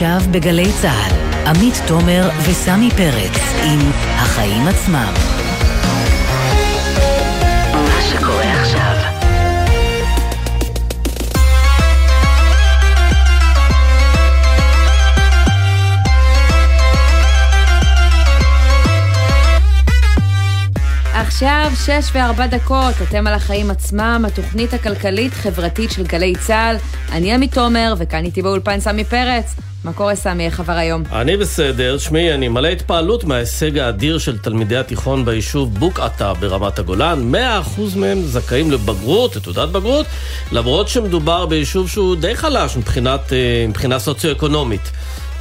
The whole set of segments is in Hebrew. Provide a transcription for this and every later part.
עכשיו בגלי צה"ל, עמית תומר וסמי פרץ עם החיים עצמם. מה שקורה עכשיו עכשיו שש וארבע דקות, אתם על החיים עצמם, התוכנית הכלכלית-חברתית של גלי צה"ל. אני עמית תומר, וכאן איתי באולפן סמי פרץ. מה קורה סמי, איך עבר היום? אני בסדר, שמי, אני מלא התפעלות מההישג האדיר של תלמידי התיכון ביישוב בוקעתה ברמת הגולן. 100% מהם זכאים לבגרות, לתעודת בגרות, למרות שמדובר ביישוב שהוא די חלש מבחינת, אה, מבחינה סוציו-אקונומית.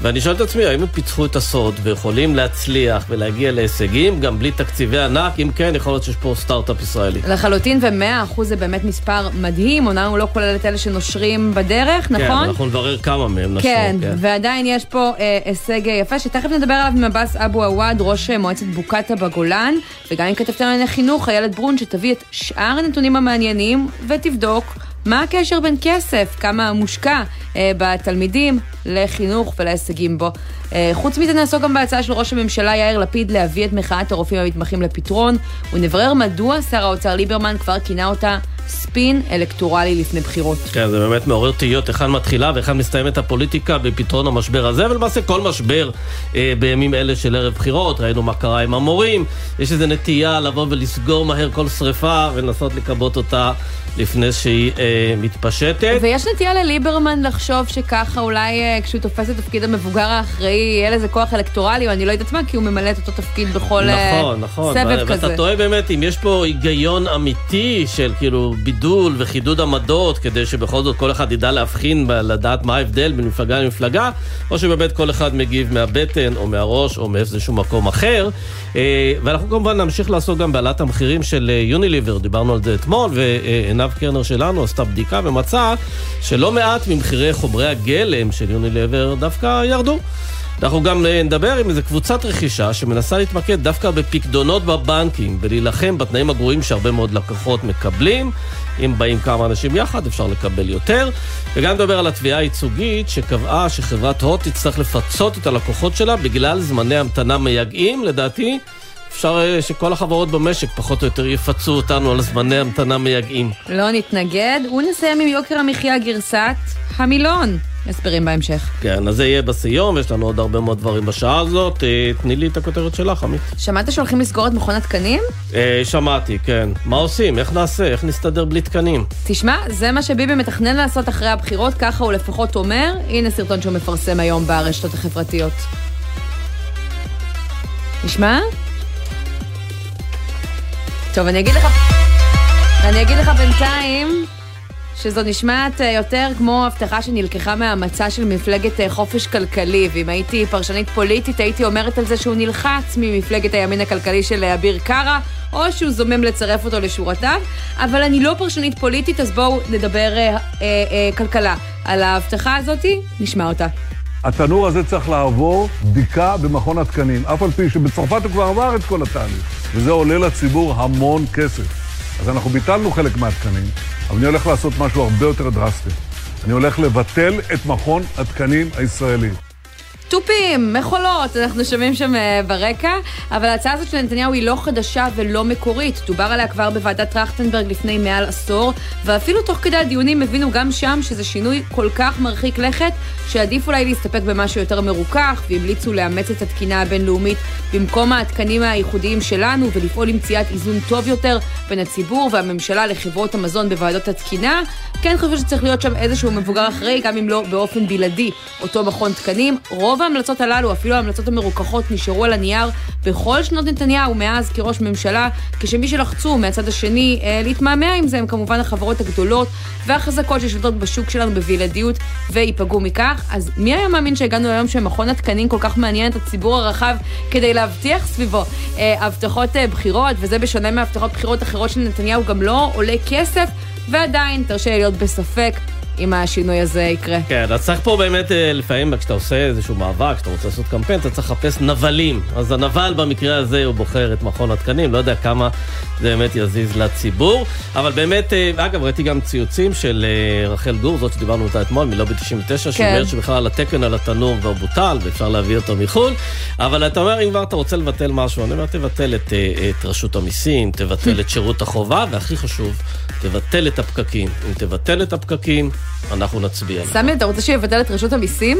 ואני שואל את עצמי, האם הם פיצחו את הסוד ויכולים להצליח ולהגיע להישגים גם בלי תקציבי ענק? אם כן, יכול להיות שיש פה סטארט-אפ ישראלי. לחלוטין, ו-100% זה באמת מספר מדהים, אומנם הוא לא כולל את אלה שנושרים בדרך, כן, נכון? כן, אנחנו נברר כמה מהם נשרו. כן, כן, ועדיין יש פה אה, הישג יפה, שתכף נדבר עליו עם עבאס אבו עוואד, ראש מועצת בוקטה בגולן, וגם עם כתבתנו לענייני חינוך, איילת ברון, שתביא את שאר הנתונים המעניינים ותבדוק. מה הקשר בין כסף, כמה מושקע אה, בתלמידים, לחינוך ולהישגים בו. אה, חוץ מזה נעסוק גם בהצעה של ראש הממשלה יאיר לפיד להביא את מחאת הרופאים המתמחים לפתרון, ונברר מדוע שר האוצר ליברמן כבר כינה אותה ספין אלקטורלי לפני בחירות. כן, זה באמת מעורר תהיות היכן מתחילה והיכן מסתיימת הפוליטיקה בפתרון המשבר הזה, ולמעשה כל משבר אה, בימים אלה של ערב בחירות, ראינו מה קרה עם המורים, יש איזו נטייה לבוא ולסגור מהר כל שריפה ולנסות לכבות אותה לפני שהיא אה, מתפשטת. ויש נטייה לליברמן לחשוב שככה אולי אה, כשהוא תופס את תפקיד המבוגר האחראי, יהיה לזה כוח אלקטורלי, או אני לא יודעת מה, כי הוא ממלא את אותו תפקיד בכל אה, נכון, נכון, סבב כזה. ואתה טועה באמת אם יש פה היגיון אמיתי של כאילו בידול וחידוד עמדות, כדי שבכל זאת כל אחד ידע להבחין, לדעת מה ההבדל בין מפלגה למפלגה, או שבאמת כל אחד מגיב מהבטן או מהראש או מאיזשהו מקום אחר. אה, ואנחנו כמובן נמשיך לעסוק גם בהעלאת המחירים של יוניליבר, דיברנו על זה אתמול, ועינב קרנר שלנו עשתה בדיקה ומצאה שלא מעט ממחירי חומרי הגלם של יוניליבר דווקא ירדו. אנחנו גם נדבר עם איזו קבוצת רכישה שמנסה להתמקד דווקא בפקדונות בבנקים ולהילחם בתנאים הגרועים שהרבה מאוד לקוחות מקבלים. אם באים כמה אנשים יחד אפשר לקבל יותר. וגם נדבר על התביעה הייצוגית שקבעה שחברת הוט תצטרך לפצות את הלקוחות שלה בגלל זמני המתנה מייגעים, לדעתי. אפשר שכל החברות במשק פחות או יותר יפצו אותנו על זמני המתנה מייגעים. לא נתנגד, ונסיים עם יוקר המחיה גרסת המילון. הסברים בהמשך. כן, אז זה יהיה בסיום, יש לנו עוד הרבה מאוד דברים בשעה הזאת. אה, תני לי את הכותרת שלך, עמית. שמעת שהולכים לסגור את מכון התקנים? אה, שמעתי, כן. מה עושים? איך נעשה? איך נסתדר בלי תקנים? תשמע, זה מה שביבי מתכנן לעשות אחרי הבחירות, ככה הוא לפחות אומר. הנה סרטון שהוא מפרסם היום ברשתות החברתיות. נשמע? טוב, אני אגיד לך... אני אגיד לך בינתיים שזו נשמעת אה, יותר כמו הבטחה שנלקחה מהמצע של מפלגת אה, חופש כלכלי, ואם הייתי פרשנית פוליטית הייתי אומרת על זה שהוא נלחץ ממפלגת הימין הכלכלי של אה, אביר קארה, או שהוא זומם לצרף אותו לשורותיו, אבל אני לא פרשנית פוליטית, אז בואו נדבר אה, אה, כלכלה. על ההבטחה הזאתי, נשמע אותה. התנור הזה צריך לעבור בדיקה במכון התקנים, אף על פי שבצרפת הוא כבר עבר את כל התהליך, וזה עולה לציבור המון כסף. אז אנחנו ביטלנו חלק מהתקנים, אבל אני הולך לעשות משהו הרבה יותר דרסטי. אני הולך לבטל את מכון התקנים הישראלי. תופים, מכולות, אנחנו שומעים שם אה, ברקע, אבל ההצעה הזאת של נתניהו היא לא חדשה ולא מקורית. דובר עליה כבר בוועדת טרכטנברג לפני מעל עשור, ואפילו תוך כדי הדיונים הבינו גם שם שזה שינוי כל כך מרחיק לכת, שעדיף אולי להסתפק במשהו יותר מרוכך, והמליצו לאמץ את התקינה הבינלאומית במקום התקנים הייחודיים שלנו, ולפעול למציאת איזון טוב יותר בין הציבור והממשלה לחברות המזון בוועדות התקינה. כן חשבו שצריך להיות שם איזשהו מבוגר אחראי, גם אם לא באופן בלעדי, אותו מכון תקנים. רוב רוב ההמלצות הללו, אפילו ההמלצות המרוככות, נשארו על הנייר בכל שנות נתניהו מאז כראש ממשלה, כשמי שלחצו מהצד השני אה, להתמהמה עם זה הם כמובן החברות הגדולות והחזקות ששולטות בשוק שלנו בבלעדיות וייפגעו מכך. אז מי היה מאמין שהגענו ליום שמכון התקנים כל כך מעניין את הציבור הרחב כדי להבטיח סביבו אה, הבטחות אה, בחירות, וזה בשונה מהבטחות בחירות אחרות של נתניהו גם לא עולה כסף, ועדיין, תרשה לי להיות בספק אם השינוי הזה יקרה. כן, אז צריך פה באמת, אה, לפעמים כשאתה עושה איזשהו מאבק, כשאתה רוצה לעשות קמפיין, אתה צריך לחפש נבלים. אז הנבל במקרה הזה, הוא בוחר את מכון התקנים, לא יודע כמה זה באמת יזיז לציבור. אבל באמת, אה, אגב, ראיתי גם ציוצים של אה, רחל גור, זאת שדיברנו אותה אתמול, מלובי 99, כן. שאומרת שבכלל התקן על התנור כבר בוטל, ואפשר להביא אותו מחו"ל. אבל אתה אומר, אם כבר אתה רוצה לבטל משהו, אני אומר, תבטל את, את רשות המיסים, תבטל את שירות החובה, והכי חשוב, תבטל את הפקקים. אם תבטל את הפקקים, אנחנו נצביע. סמי, אתה רוצה שיבטל את רשות המיסים?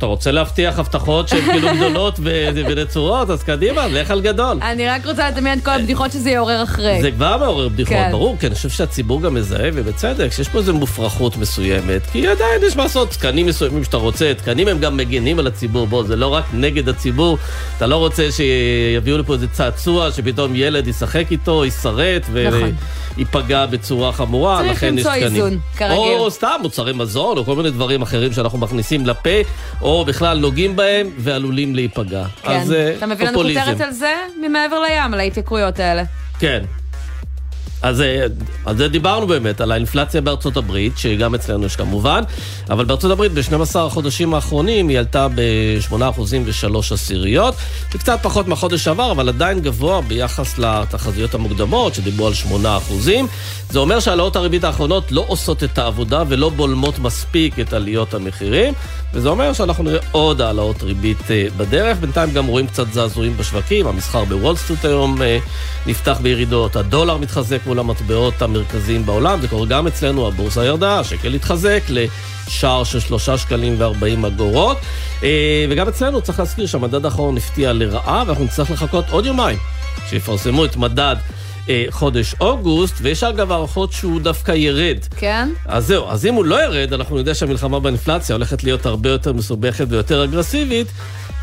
אתה רוצה להבטיח הבטחות שהן כאילו גדולות ונצורות, אז קדימה, לך על גדול. אני רק רוצה לדמיין את כל הבדיחות שזה יעורר אחרי. זה כבר מעורר בדיחות, כן. ברור, כי אני חושב שהציבור גם מזהה, ובצדק, שיש פה איזו מופרכות מסוימת, כי עדיין יש מה לעשות, תקנים מסוימים שאתה רוצה, תקנים הם גם מגינים על הציבור, בוא, זה לא רק נגד הציבור, אתה לא רוצה שיביאו לפה איזה צעצוע, שפתאום ילד ישחק איתו, ישרט, נכון. וייפגע בצורה חמורה, צריך לכן יש למצוא תקנים. איזון, כרגיל. או סתם מוצרי מזון, או כל מיני דברים אחרים שאנחנו מכניסים לפה, או בכלל נוגעים בהם ועלולים להיפגע. כן. אז אה, אתה מביא לנו פופוליזם. כותרת על זה ממעבר לים, על ההתייקרויות האלה. כן. אז אה, על זה דיברנו באמת, על האינפלציה בארצות הברית, שגם אצלנו יש כמובן, אבל בארצות הברית ב-12 החודשים האחרונים היא עלתה ב-8% ו-3 עשיריות. זה קצת פחות מהחודש שעבר, אבל עדיין גבוה ביחס לתחזיות המוקדמות, שדיברו על 8%. זה אומר שהעלאות הריבית האחרונות לא עושות את העבודה ולא בולמות מספיק את עליות המחירים, וזה אומר שאנחנו נראה עוד העלאות ריבית אה, בדרך. בינתיים גם רואים קצת זעזועים בשווקים, המסחר בוול סטריט היום אה, נפתח בירידות, הדולר מתחזק מול המטבעות המרכזיים בעולם, זה קורה גם אצלנו, הבורסה ירדה, השקל התחזק לשער של שלושה שקלים וארבעים אגורות. אה, וגם אצלנו צריך להזכיר שהמדד האחרון הפתיע לרעה, ואנחנו נצטרך לחכות עוד יומיים שיפרסמו את מדד אה, חודש אוגוסט, ויש אגב הערכות שהוא דווקא ירד. כן? אז זהו, אז אם הוא לא ירד, אנחנו נדע שהמלחמה באינפלציה הולכת להיות הרבה יותר מסובכת ויותר אגרסיבית,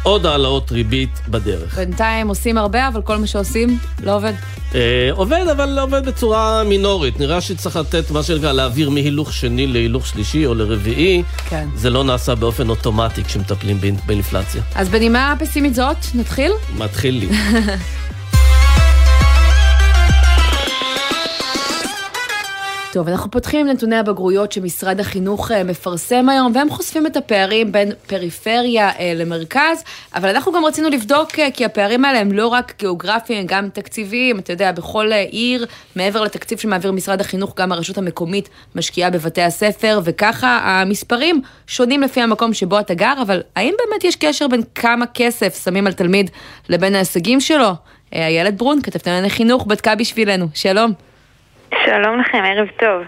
עוד העלאות ריבית בדרך. בינתיים עושים הרבה, אבל כל מה שעושים לא עובד. אה, עובד, אבל עובד בצורה מינורית. נראה שצריך לתת מה שנקרא להעביר מהילוך שני להילוך שלישי או לרביעי. כן. זה לא נעשה באופן אוטומטי כשמטפלים באינ- באינפלציה. אז בנימה פסימית זאת, נתחיל? מתחיל לי. טוב, אנחנו פותחים עם נתוני הבגרויות שמשרד החינוך אה, מפרסם היום, והם חושפים את הפערים בין פריפריה אה, למרכז, אבל אנחנו גם רצינו לבדוק, אה, כי הפערים האלה הם לא רק גיאוגרפיים, הם גם תקציביים, אתה יודע, בכל עיר, מעבר לתקציב שמעביר משרד החינוך, גם הרשות המקומית משקיעה בבתי הספר, וככה המספרים שונים לפי המקום שבו אתה גר, אבל האם באמת יש קשר בין כמה כסף שמים על תלמיד לבין ההישגים שלו? איילת ברון, כתבת לענייני חינוך, בדקה בשבילנו. שלום. שלום לכם, ערב טוב.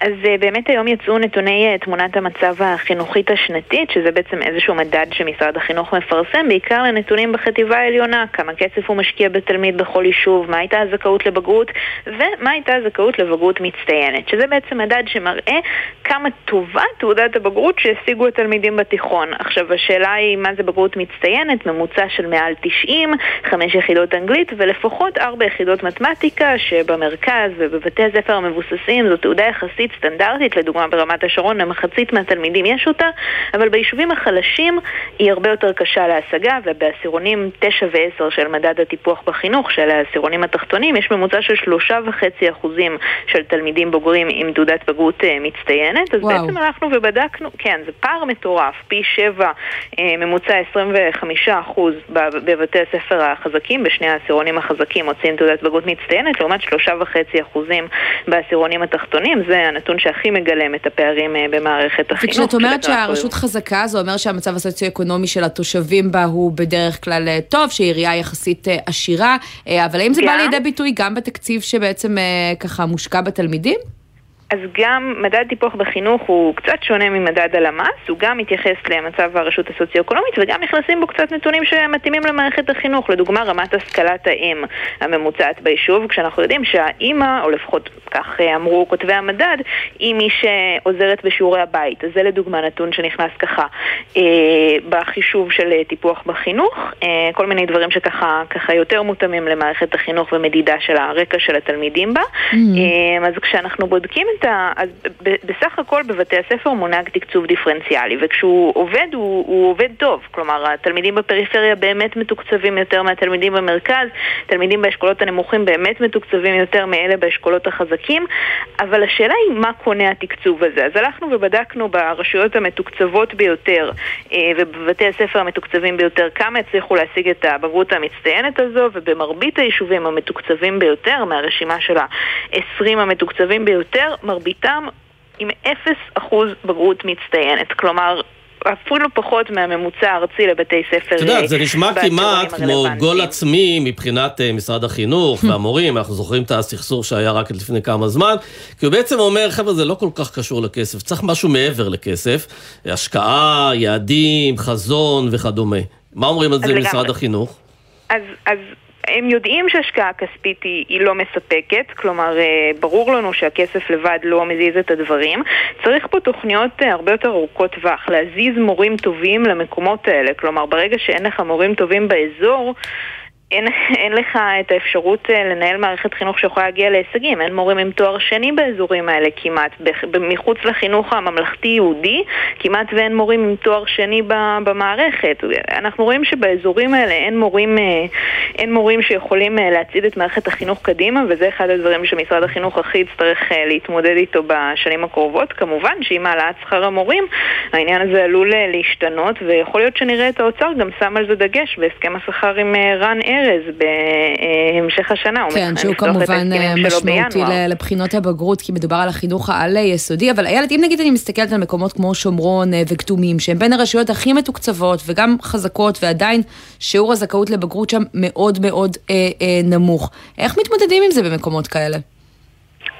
אז uh, באמת היום יצאו נתוני uh, תמונת המצב החינוכית השנתית, שזה בעצם איזשהו מדד שמשרד החינוך מפרסם, בעיקר לנתונים בחטיבה העליונה, כמה כסף הוא משקיע בתלמיד בכל יישוב, מה הייתה הזכאות לבגרות, ומה הייתה הזכאות לבגרות מצטיינת, שזה בעצם מדד שמראה כמה טובה תעודת הבגרות שהשיגו התלמידים בתיכון. עכשיו, השאלה היא מה זה בגרות מצטיינת, ממוצע של מעל 90, 5 יחידות אנגלית ולפחות 4 יחידות מתמטיקה, שבמרכז ובבתי הספר המבוססים זו תעודה יחסית סטנדרטית, לדוגמה ברמת השרון למחצית מהתלמידים יש אותה, אבל ביישובים החלשים היא הרבה יותר קשה להשגה, ובעשירונים 9 ו-10 של מדד הטיפוח בחינוך, של העשירונים התחתונים, יש ממוצע של 3.5% של תלמידים בוגרים עם תעודת בגרות אה, מצטיינת, אז וואו. בעצם הלכנו ובדקנו, כן, זה פער מטורף, פי 7, אה, ממוצע 25% בב- בבתי הספר החזקים, בשני העשירונים החזקים מוצאים תעודת בגרות מצטיינת, לעומת 3.5% בעשירונים התחתונים, זה הנתון שהכי מגלם את הפערים אה, במערכת החינוך. וכשאת אומרת שהרשות חזקה, זה אומר שהמצב הסוציו-אקונומי של התושבים בה הוא בדרך כלל אה, טוב, שהעירייה יחסית אה, עשירה, אבל האם זה בא גם. לידי ביטוי גם בתקציב שבעצם ככה מושקע בתלמידים? אז גם מדד טיפוח בחינוך הוא קצת שונה ממדד הלמ"ס, הוא גם מתייחס למצב הרשות הסוציו-אקונומית וגם נכנסים בו קצת נתונים שמתאימים למערכת החינוך, לדוגמה רמת השכלת האם הממוצעת ביישוב, כשאנחנו יודעים שהאימא, או לפחות כך אה, אמרו כותבי המדד, היא מי שעוזרת בשיעורי הבית, אז זה לדוגמה נתון שנכנס ככה אה, בחישוב של טיפוח בחינוך, אה, כל מיני דברים שככה ככה יותר מותאמים למערכת החינוך ומדידה של הרקע של התלמידים בה, אה, אז כשאנחנו בודקים את ה... אז בסך הכל בבתי הספר מונהג תקצוב דיפרנציאלי, וכשהוא עובד, הוא, הוא עובד טוב. כלומר, התלמידים בפריפריה באמת מתוקצבים יותר מהתלמידים במרכז, תלמידים באשכולות הנמוכים באמת מתוקצבים יותר מאלה באשכולות החזקים, אבל השאלה היא מה קונה התקצוב הזה. אז הלכנו ובדקנו ברשויות המתוקצבות ביותר אה, ובבתי הספר המתוקצבים ביותר כמה הצליחו להשיג את הבגרות המצטיינת הזו, ובמרבית היישובים המתוקצבים ביותר, מהרשימה של ה-20 המתוקצבים ביותר, מרביתם עם 0% בגרות מצטיינת. כלומר, אפילו פחות מהממוצע הארצי לבתי ספר. את יודעת, זה נשמע כמעט כמו גול עצמי מבחינת uh, משרד החינוך והמורים, אנחנו זוכרים את הסכסוך שהיה רק לפני כמה זמן, כי הוא בעצם אומר, חבר'ה, זה לא כל כך קשור לכסף, צריך משהו מעבר לכסף, השקעה, יעדים, חזון וכדומה. מה אומרים על זה משרד החינוך? אז, אז הם יודעים שהשקעה כספית היא, היא לא מספקת, כלומר אה, ברור לנו שהכסף לבד לא מזיז את הדברים. צריך פה תוכניות אה, הרבה יותר ארוכות טווח, להזיז מורים טובים למקומות האלה. כלומר, ברגע שאין לך מורים טובים באזור, אין, אין לך את האפשרות אה, לנהל מערכת חינוך שיכולה להגיע להישגים. אין מורים עם תואר שני באזורים האלה כמעט. מחוץ לחינוך הממלכתי-יהודי כמעט ואין מורים עם תואר שני במערכת. אנחנו רואים שבאזורים האלה אין מורים, אה, אין מורים שיכולים אה, להצעיד את מערכת החינוך קדימה, וזה אחד הדברים שמשרד החינוך הכי יצטרך להתמודד איתו בשנים הקרובות. כמובן שעם העלאת שכר המורים, העניין הזה עלול להשתנות, ויכול להיות שנראה את האוצר גם שם על זה דגש בהסכם השכר עם רן אר. ארז בהמשך השנה. כן, שהוא כמובן אה, משמעותי לבחינות הבגרות, כי מדובר על החינוך העל-יסודי, אבל איילת, אם נגיד אני מסתכלת על מקומות כמו שומרון אה, וכתומים, שהם בין הרשויות הכי מתוקצבות וגם חזקות, ועדיין שיעור הזכאות לבגרות שם מאוד מאוד אה, אה, נמוך. איך מתמודדים עם זה במקומות כאלה?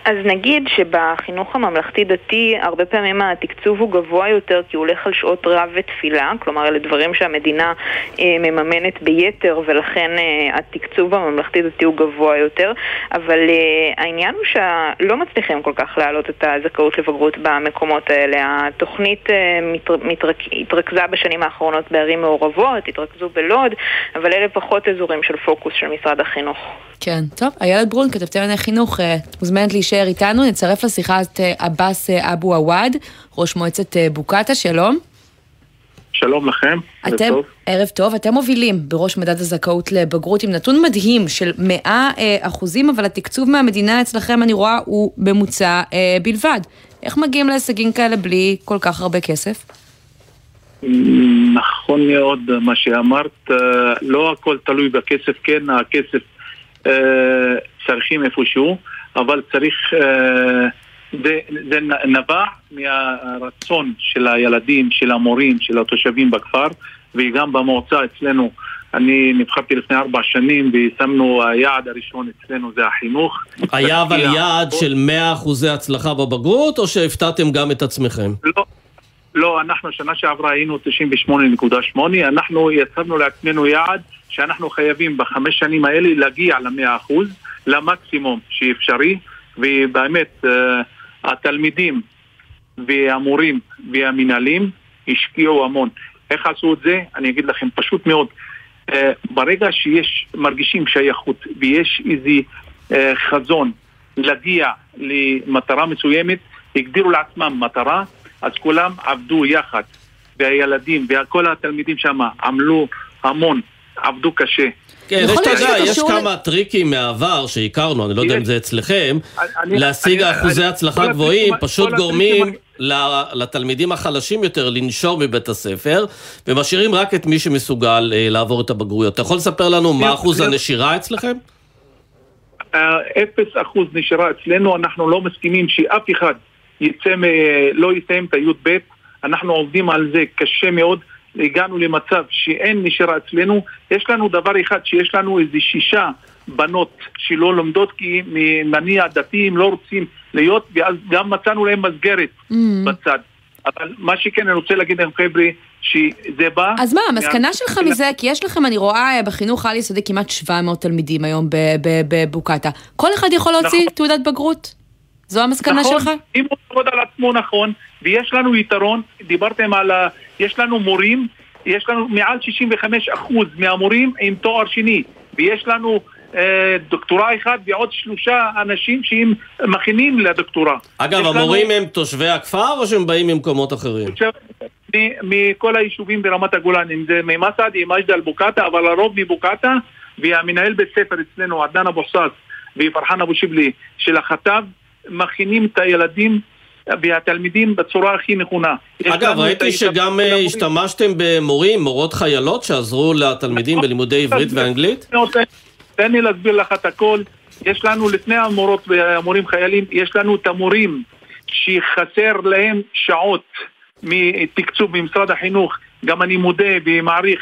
אז נגיד שבחינוך הממלכתי-דתי הרבה פעמים התקצוב הוא גבוה יותר כי הוא הולך על שעות רב ותפילה, כלומר אלה דברים שהמדינה אה, מממנת ביתר ולכן אה, התקצוב הממלכתי-דתי הוא גבוה יותר, אבל אה, העניין הוא שלא מצליחים כל כך להעלות את הזכאות לבגרות במקומות האלה. התוכנית אה, מתר, מתרק, התרכזה בשנים האחרונות בערים מעורבות, התרכזו בלוד, אבל אלה פחות אזורים של פוקוס של משרד החינוך. כן, טוב, איילת ברון, כתבתי לענייני חינוך, אה, מוזמנת להישאר איתנו, נצרף לשיחה את אה, עבאס אה, אבו עוואד, ראש מועצת בוקטה, שלום. שלום לכם, ערב טוב. ערב טוב, אתם מובילים בראש מדד הזכאות לבגרות עם נתון מדהים של 100 אחוזים, אבל התקצוב מהמדינה אצלכם, אני רואה, הוא ממוצע בלבד. איך מגיעים להישגים כאלה בלי כל כך הרבה כסף? נכון מאוד מה שאמרת, לא הכל תלוי בכסף, כן, הכסף אה, צריכים איפשהו, אבל צריך, אה, זה, זה נבע מהרצון של הילדים, של המורים, של התושבים בכפר, וגם במועצה אצלנו. אני נבחרתי לפני ארבע שנים ושמנו, היעד הראשון אצלנו זה החינוך. היה אבל יעד של 100% הצלחה בבגרות, או שהפתעתם גם את עצמכם? לא, לא, אנחנו שנה שעברה היינו 98.8, אנחנו יצרנו לעצמנו יעד שאנחנו חייבים בחמש שנים האלה להגיע למאה אחוז, למקסימום שאפשרי, ובאמת uh, התלמידים והמורים והמנהלים השקיעו המון. איך עשו את זה? אני אגיד לכם פשוט מאוד. Uh, ברגע שיש, מרגישים שייכות ויש איזה uh, חזון להגיע למטרה מסוימת, הגדירו לעצמם מטרה, אז כולם עבדו יחד, והילדים וכל התלמידים שם עמלו המון עבדו קשה. כן, יש, תדע, יש כמה טריקים מהעבר שהכרנו, אני לא יודע אם זה אצלכם, להשיג אחוזי הצלחה גבוהים, פשוט גורמים לתלמידים החלשים יותר לנשור מבית הספר, ומשאירים רק את מי שמסוגל אה, לעבור את הבגרויות. אתה יכול לספר לנו מה אחוז הנשירה אצלכם? אפס אחוז נשירה אצלנו, אנחנו לא מסכימים שאף אחד יצא, לא יסיים את הי"ב, אנחנו עובדים על זה קשה מאוד. הגענו למצב שאין נשירה אצלנו, יש לנו דבר אחד, שיש לנו איזה שישה בנות שלא לומדות כי מניע דתיים לא רוצים להיות, ואז גם מצאנו להם מסגרת mm. בצד. אבל מה שכן אני רוצה להגיד לכם חבר'ה, שזה בא... אז מה, המסקנה שלך מזה, כי יש לכם, אני רואה בחינוך העל יסודי כמעט 700 תלמידים היום בבוקטה. כל אחד יכול להוציא נכון. תעודת בגרות? זו המסקנה נכון, שלך? אם הוא עובד על עצמו נכון, ויש לנו יתרון, דיברתם על ה... יש לנו מורים, יש לנו מעל 65% מהמורים עם תואר שני, ויש לנו אה, דוקטורה אחד ועוד שלושה אנשים שהם מכינים לדוקטורה. אגב, יש לנו- המורים הם תושבי הכפר או שהם באים ממקומות אחרים? מכל היישובים ברמת הגולן, אם זה ממסעדה, מג'דל, בוקעאתא, אבל הרוב מבוקעאתא, והמנהל בית ספר אצלנו, עדנאן אבו סאס ופרחן אבו שיבלי, של החטיבה, מכינים את הילדים והתלמידים בצורה הכי נכונה. אגב, ראיתי שגם אה. השתמשתם במורים, מורות חיילות, שעזרו לתלמידים בלימודי עברית ואנגלית? תן לי להסביר לך את הכל. יש לנו, לפני המורות והמורים חיילים, יש לנו את המורים שחסר להם שעות מתקצוב ממשרד החינוך. גם אני מודה ומעריך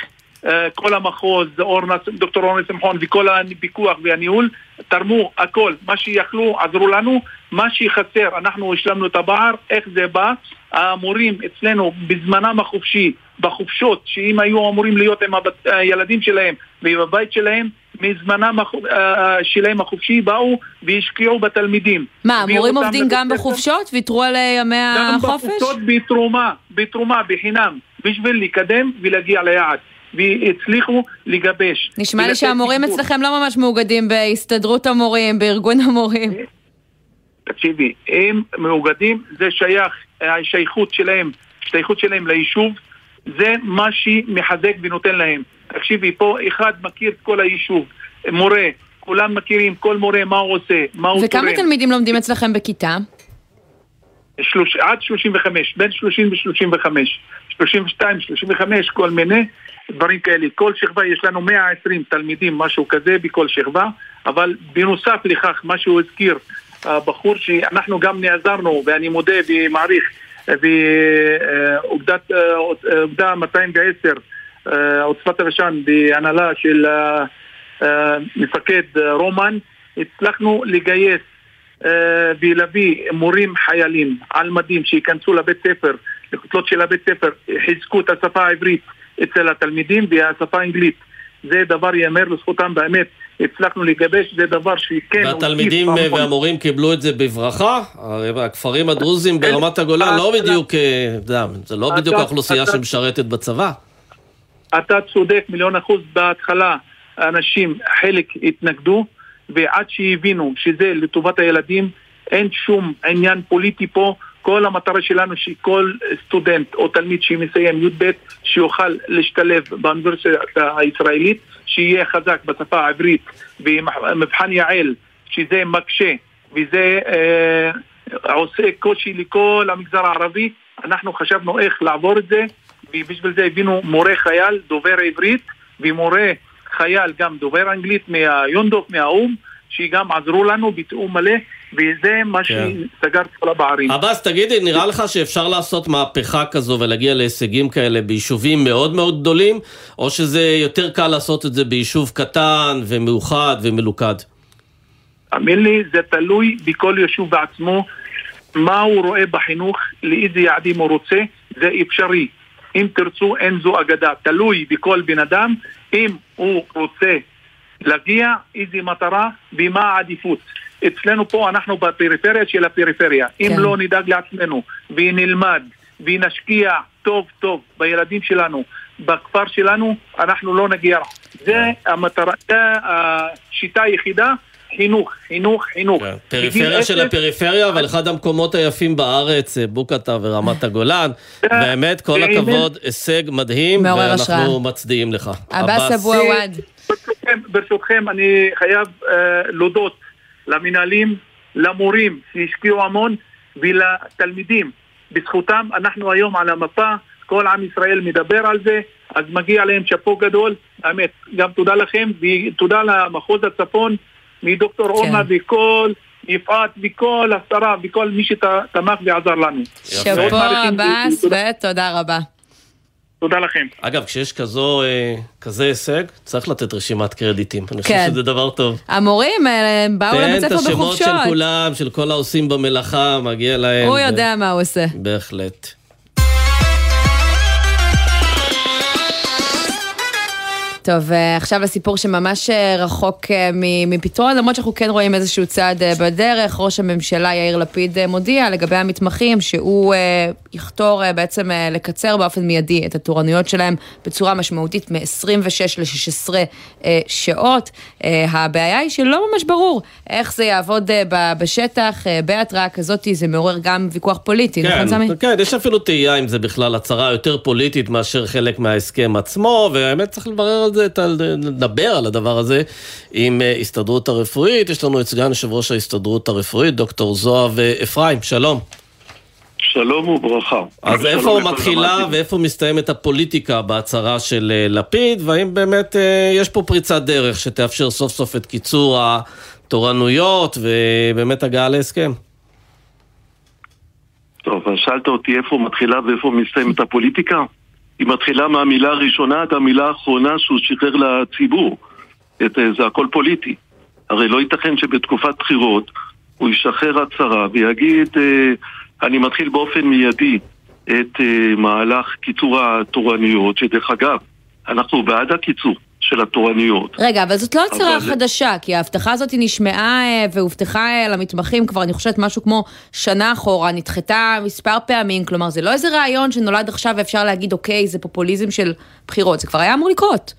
כל המחוז, אורנה, דוקטור אורנה שמחון וכל הפיקוח והניהול תרמו הכל, מה שיכלו עזרו לנו, מה שחסר אנחנו השלמנו את הפער, איך זה בא, המורים אצלנו בזמנם החופשי, בחופשות, שאם היו אמורים להיות עם הבת- הילדים שלהם ובבית שלהם, מזמנם החו- אה, שלהם החופשי באו והשקיעו בתלמידים. מה, המורים עובדים גם. בחופשות? ויתרו על אה, ימי גם החופש? בחופשות בתרומה, בתרומה, בחינם, בשביל לקדם ולהגיע ליעד. והצליחו לגבש. נשמע לי שהמורים תגבור. אצלכם לא ממש מאוגדים בהסתדרות המורים, בארגון המורים. תקשיבי, הם מאוגדים, זה שייך, השייכות שלהם, השייכות שלהם ליישוב, זה מה שמחזק ונותן להם. תקשיבי, פה אחד מכיר את כל היישוב, מורה, כולם מכירים, כל מורה מה הוא עושה, מה הוא תורם. וכמה תלמידים לומדים אצלכם בכיתה? שלוש, עד 35, בין 30 ו-35, 32, 35, כל מיני דברים כאלה. כל שכבה יש לנו 120 תלמידים, משהו כזה בכל שכבה, אבל בנוסף לכך, מה שהוא הזכיר, הבחור שאנחנו גם נעזרנו, ואני מודה ומעריך, באוגדת אוגדה 210, אה, עוצבת הרשן, בהנהלה של אה, מפקד רומן, הצלחנו לגייס אה, ולהביא מורים חיילים על מדים שייכנסו לבית ספר, לכותלות של הבית ספר, חיזקו את השפה העברית אצל התלמידים והשפה האנגלית. זה דבר ייאמר לזכותם באמת, הצלחנו לגבש, זה דבר שכן... והתלמידים. והמורים קיבלו את זה בברכה? הרי הכפרים הדרוזים ברמת הגולן לא בדיוק, אה, זה לא בדיוק האוכלוסייה שמשרתת בצבא. אתה צודק מיליון אחוז בהתחלה אנשים חלק התנגדו ועד שהבינו שזה לטובת הילדים אין שום עניין פוליטי פה כל המטרה שלנו שכל סטודנט או תלמיד שמסיים י"ב שיוכל להשתלב באוניברסיטה הישראלית שיהיה חזק בשפה העברית ומבחן יעל שזה מקשה וזה אה, עושה קושי לכל המגזר הערבי. אנחנו חשבנו איך לעבור את זה ובשביל זה הבאנו מורה חייל דובר עברית ומורה חייל גם דובר אנגלית מהיונדוק, מהאו"ם, שגם עזרו לנו בתיאום מלא, וזה מה כן. שסגר את כל הפערים. עבאס, תגידי, נראה לך שאפשר לעשות מהפכה כזו ולהגיע להישגים כאלה ביישובים מאוד מאוד גדולים, או שזה יותר קל לעשות את זה ביישוב קטן ומאוחד ומלוכד? תאמין לי, זה תלוי בכל יישוב בעצמו, מה הוא רואה בחינוך, לאיזה יעדים הוא רוצה, זה אפשרי. אם תרצו, אין זו אגדה. תלוי בכל בן אדם, אם הוא רוצה להגיע, איזה מטרה ומה העדיפות. אצלנו פה אנחנו בפריפריה של הפריפריה. אם כן. לא נדאג לעצמנו ונלמד ונשקיע טוב טוב בילדים שלנו, בכפר שלנו, אנחנו לא נגיע. זה המטרה, זה השיטה היחידה, חינוך, חינוך, חינוך. כן. פריפריה של הפריפריה, אבל אחד המקומות היפים בארץ, אה, בוקעתה ורמת הגולן. באמת, כל באמת. הכבוד, הישג מדהים, ואנחנו. מצדיעים לך. עבאס אבו עוואד. ברשותכם, ברשותכם, אני חייב אה, להודות למנהלים, למורים שהשקיעו המון ולתלמידים. בזכותם אנחנו היום על המפה, כל עם ישראל מדבר על זה, אז מגיע להם שאפו גדול. האמת, גם תודה לכם ותודה למחוז הצפון מדוקטור כן. אורנה וכל יפעת וכל השרה וכל מי שתמך ועזר לנו. שאפו עבאס, תודה. ותודה רבה. תודה לכם. אגב, כשיש כזו, אה, כזה הישג, צריך לתת רשימת קרדיטים. אני חושב כן. שזה דבר טוב. המורים אה, באו לבית תן את ספר השמות של בחופשות. כולם, של כל העושים במלאכה, מגיע להם. הוא ו- יודע מה הוא עושה. בהחלט. טוב, אה, עכשיו לסיפור שממש אה, רחוק אה, מפתרון, למרות שאנחנו כן רואים איזשהו צעד בדרך. ראש הממשלה יאיר לפיד מודיע לגבי המתמחים שהוא יכתור בעצם לקצר באופן מיידי את התורנויות שלהם בצורה משמעותית מ-26 ל-16 שעות. הבעיה היא שלא ממש ברור איך זה יעבוד בשטח, בהתראה כזאת זה מעורר גם ויכוח פוליטי, נכון, כן, נכון סמי? כן, יש אפילו תהייה אם זה בכלל הצהרה יותר פוליטית מאשר חלק מההסכם עצמו, והאמת צריך לברר על זה, לדבר על הדבר הזה עם אה, הסתדרות הרפואית. יש לנו את סגן יושב ראש ההסתדרות הרפואית, דוקטור זוהב אה, אפרים, שלום. שלום וברכה. אז איפה מתחילה ואיפה מסתיימת הפוליטיקה בהצהרה של אה, לפיד, והאם באמת יש פה פריצת דרך שתאפשר סוף סוף את קיצור התורנויות ובאמת הגעה להסכם? טוב, אז שאלת אותי איפה מתחילה ואיפה מסתיימת הפוליטיקה? היא מתחילה מהמילה הראשונה עד המילה האחרונה שהוא שחרר לציבור. את, אה, זה הכל פוליטי. הרי לא ייתכן שבתקופת בחירות הוא ישחרר הצהרה ויגיד אה, אני מתחיל באופן מיידי את אה, מהלך קיצור התורניות, שדרך אגב, אנחנו בעד הקיצור. של התורניות. רגע, אבל זאת לא הצהרה אבל... חדשה, כי ההבטחה הזאת נשמעה אה, והובטחה אה, למתמחים כבר, אני חושבת, משהו כמו שנה אחורה, נדחתה מספר פעמים, כלומר, זה לא איזה רעיון שנולד עכשיו ואפשר להגיד, אוקיי, זה פופוליזם של בחירות, זה כבר היה אמור לקרות.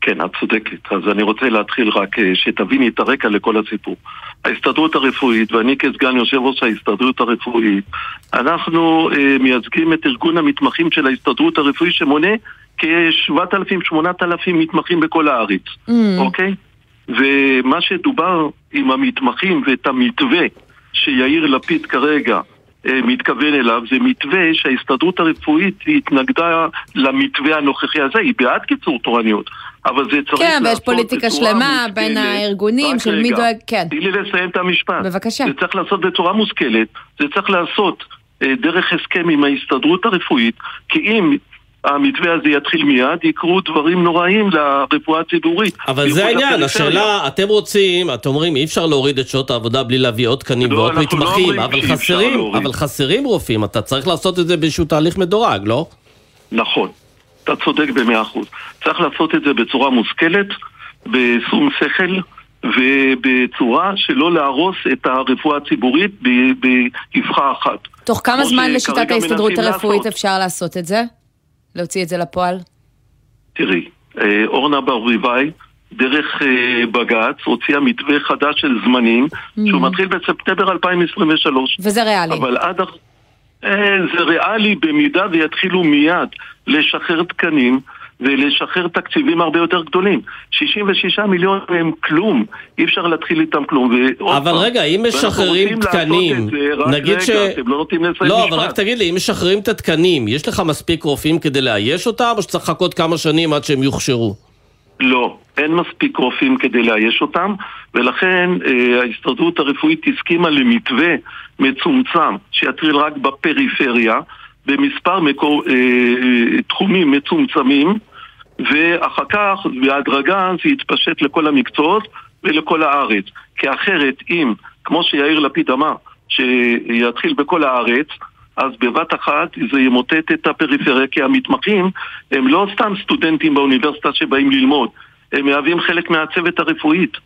כן, את צודקת. אז אני רוצה להתחיל רק אה, שתביני את הרקע לכל הסיפור. ההסתדרות הרפואית, ואני כסגן יושב ראש ההסתדרות הרפואית, אנחנו אה, מייצגים את ארגון המתמחים של ההסתדרות הרפואית שמונה כ-7,000-8,000 מתמחים בכל הארץ, mm. אוקיי? ומה שדובר עם המתמחים ואת המתווה שיאיר לפיד כרגע אה, מתכוון אליו, זה מתווה שההסתדרות הרפואית התנגדה למתווה הנוכחי הזה, היא בעד קיצור תורניות, אבל זה צריך כן, ויש פוליטיקה שלמה מושכלת. בין הארגונים של רגע, מי דואג, כן. תני לי לסיים את המשפט. בבקשה. זה צריך לעשות בצורה מושכלת, זה צריך לעשות אה, דרך הסכם עם ההסתדרות הרפואית, כי אם המתווה הזה יתחיל מיד, יקרו דברים נוראים לרפואה הציבורית. אבל זה העניין, השאלה, אתם רוצים, אתם אומרים, אי אפשר להוריד את שעות העבודה בלי להביא עוד תקנים לא, ועוד לא מתמחים, לא אבל חסרים, אבל חסרים רופאים, אתה צריך לעשות את זה באיזשהו תהליך מדורג, לא? נכון, אתה צודק במאה אחוז. צריך לעשות את זה בצורה מושכלת, בשום שכל. ובצורה שלא להרוס את הרפואה הציבורית באבחה אחת. תוך כמה זמן לשיטת ההסתדרות הרפואית אפשר לעשות את זה? להוציא את זה לפועל? תראי, אה, אורנה ברביבאי, דרך אה, בג"ץ, הוציאה מתווה חדש של זמנים, mm. שהוא מתחיל בספטמבר 2023. וזה ריאלי. אבל עד... אה, זה ריאלי במידה ויתחילו מיד לשחרר תקנים. ולשחרר תקציבים הרבה יותר גדולים. 66 מיליון הם כלום, אי אפשר להתחיל איתם כלום. אבל רגע, אם משחררים תקנים, נגיד ש... אתם לא נותנים לסיים לא. אבל רק תגיד לי, אם משחררים את התקנים, יש לך מספיק רופאים כדי לאייש אותם, או שצריך לחכות כמה שנים עד שהם יוכשרו? לא, אין מספיק רופאים כדי לאייש אותם, ולכן אה, ההסתדרות הרפואית הסכימה למתווה מצומצם שיטריל רק בפריפריה, במספר מקור, אה, אה, תחומים מצומצמים, ואחר כך, בהדרגה, זה יתפשט לכל המקצועות ולכל הארץ. כי אחרת, אם, כמו שיאיר לפיד אמר, שיתחיל בכל הארץ, אז בבת אחת זה ימוטט את הפריפריה, כי המתמחים הם לא סתם סטודנטים באוניברסיטה שבאים ללמוד, הם מהווים חלק מהצוות הרפואית.